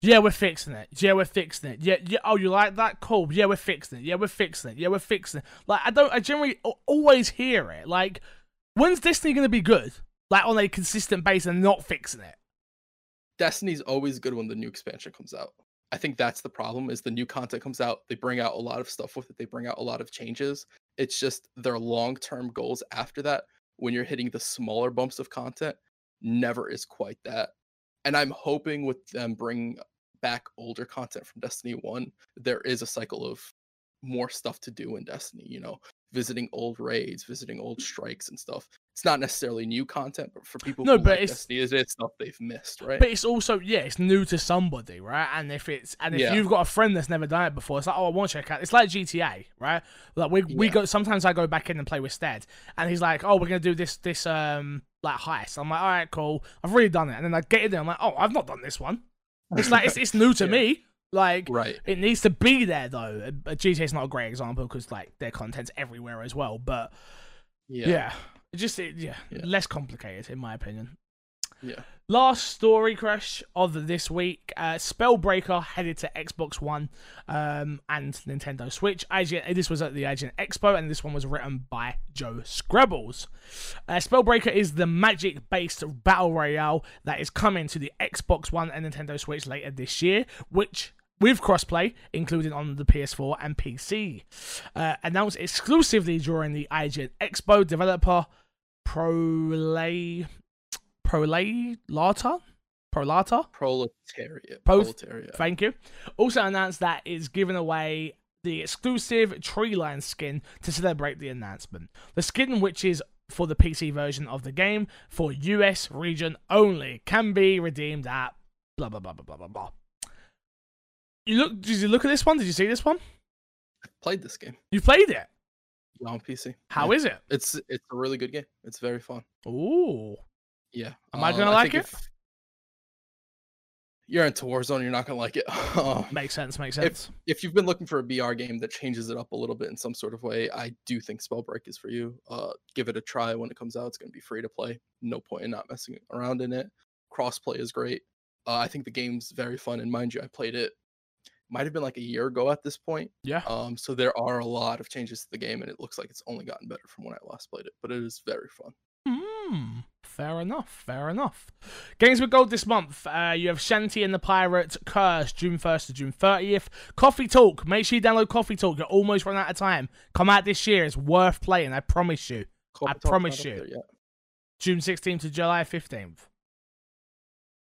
yeah, we're fixing it. Yeah, we're fixing it. Yeah, yeah. Oh, you like that? Cool. Yeah, we're fixing it. Yeah, we're fixing it. Yeah, we're fixing it. Like I don't. I generally always hear it. Like, when's Destiny gonna be good? Like on a consistent basis and not fixing it. Destiny's always good when the new expansion comes out. I think that's the problem is the new content comes out, they bring out a lot of stuff with it, they bring out a lot of changes. It's just their long-term goals after that when you're hitting the smaller bumps of content never is quite that. And I'm hoping with them bringing back older content from Destiny 1, there is a cycle of more stuff to do in Destiny, you know, visiting old raids, visiting old strikes and stuff. It's not necessarily new content, but for people No, who but like it's- Destiny, it's it's stuff they've missed, right? But it's also yeah, it's new to somebody, right? And if it's and if Yeah. you've got a friend that's never done it before, it's like oh, I want to check out. It's like GTA, right? Like we we go sometimes I go back in and play with Stead, and he's like, oh, we're gonna do this this um like heist. I'm like, all right, cool. I've already done it, and then I get in there, I'm like, oh, I've not done this one. It's like it's it's new to Yeah. me. Like right. it needs to be there though. Uh, GTA's not a great example because like their content's everywhere as well. But Yeah. yeah, just it, yeah, Yeah. less complicated in my opinion. Yeah. Last story Crash of this week: uh, Spellbreaker headed to Xbox One um, and Nintendo Switch. IGN, this was at the IGN Expo, and this one was written by Joe Skrebels. Uh, Spellbreaker is the magic-based battle royale that is coming to the Xbox One and Nintendo Switch later this year, which with crossplay, including on the PS4 and PC. Uh, announced exclusively during the IGN Expo, developer Prolay Prolata Prolata. Proletariat. Pro- Proletariat. Thank you. Also announced that it's giving away the exclusive tree line skin to celebrate the announcement. The skin, which is for the PC version of the game for US region only, can be redeemed at blah blah blah blah blah blah blah. You look? Did you look at this one? Did you see this one? Played this game You played it. on PC. How yeah. is it? It's it's a really good game. It's very fun. Ooh, Yeah. Am I Um, gonna like it? if You're into Warzone. You're not gonna like it. Um, makes sense. Makes sense. if you've been looking for a BR game that changes it up a little bit in some sort of way, I do think Spellbreak is for you. Uh, give it a try when it comes out. It's going to be free to play. No point in not messing around in it. Crossplay is great. Uh, I think the game's very fun, and mind you, I played it. Might have been like a year ago at this point. yeah. Um, so there are a lot of changes to the game, and it looks like it's only gotten better from when I last played it. But it is very fun. Hmm. Fair enough. Fair enough. Games with gold this month. Uh, you have Shantae and the Pirate Curse, June 1st to June 30th. Coffee Talk. Make sure you download Coffee Talk. You're almost run out of time. Come out this year. It's worth playing. I promise you. Coffee Talk's promise you. June 16th to July 15th.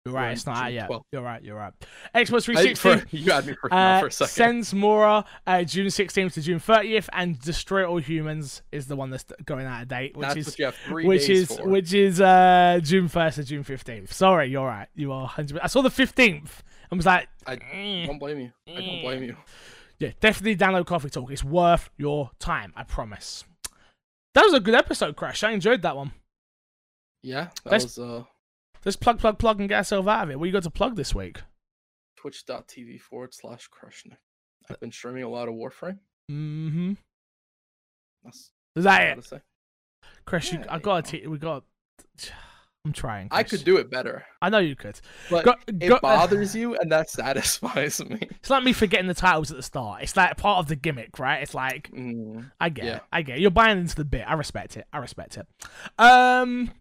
You're right. It's not out yet. 12th. You're right. You're right. Xbox I, 360. for, you had me freaking out Uh, for a second. Sine Mora, uh, June 16th to June 30th, and Destroy All Humans is the one that's going out of date, which That's is what you have three which is for. which is uh June first to June fifteenth. Sorry, you're right. You are hundred. I saw the fifteenth and was like, I "Mm." don't blame you. I don't blame you. yeah, definitely download Coffee Talk. It's worth your time. I promise. That was a good episode, Crash. I enjoyed that one. Yeah, that Let's- was uh Let's plug, plug, plug, and get yourself out of it. What you got to plug this week? twitch.tv forward slash crushnick. I've been streaming a lot of Warframe. Mm-hmm. That's Is that it, say. Crash? You, I got to. We got. I'm trying. I could do it better, I know you could. but Go- it go- bothers you, and that satisfies me. It's like me forgetting the titles at the start. It's like part of the gimmick, right? It's like Mm, I get Yeah. it. I get it. You're buying into the bit. I respect it. I respect it. Um,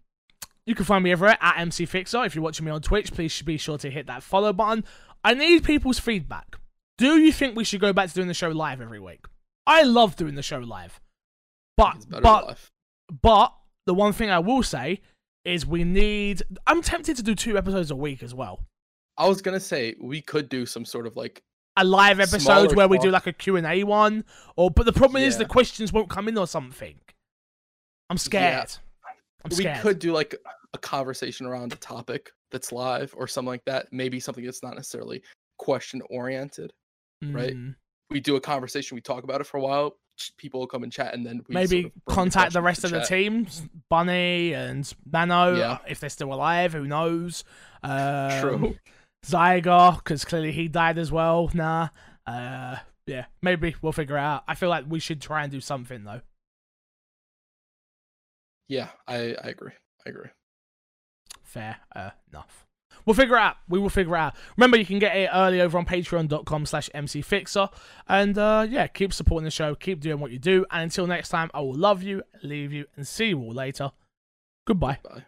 you can find me everywhere at MC Fixer. If you're watching me on Twitch, please be sure to hit that follow button. I need people's feedback. Do you think we should go back to doing the show live every week? I love doing the show live, but but but the one thing I will say is we need. I'm tempted to do two episodes a week as well. I was gonna say we could do some sort of like A live episode where we do talk. like a Q and A one, or but the problem is the questions won't come in or something. I'm scared. I'm we scared. could do like a conversation around a topic that's live or something like that. Maybe something that's not necessarily question oriented. right? Mm. We do a conversation, we talk about it for a while. People will come and chat, and then we Maybe sort of contact the rest of the chat. team, Bunny and Nano, Yeah. if they're still alive. Who knows? Um, True. Zygar, because clearly he died as well. Nah. Uh, yeah, maybe we'll figure it out. I feel like we should try and do something though. Yeah, I, I agree. I agree. Fair enough. We'll figure it out. We will figure it out. Remember, you can get it early over on patreon.com slash mcfixer. And uh, yeah, keep supporting the show. Keep doing what you do. And until next time, I will love you, leave you, and see you all later. Goodbye. Bye.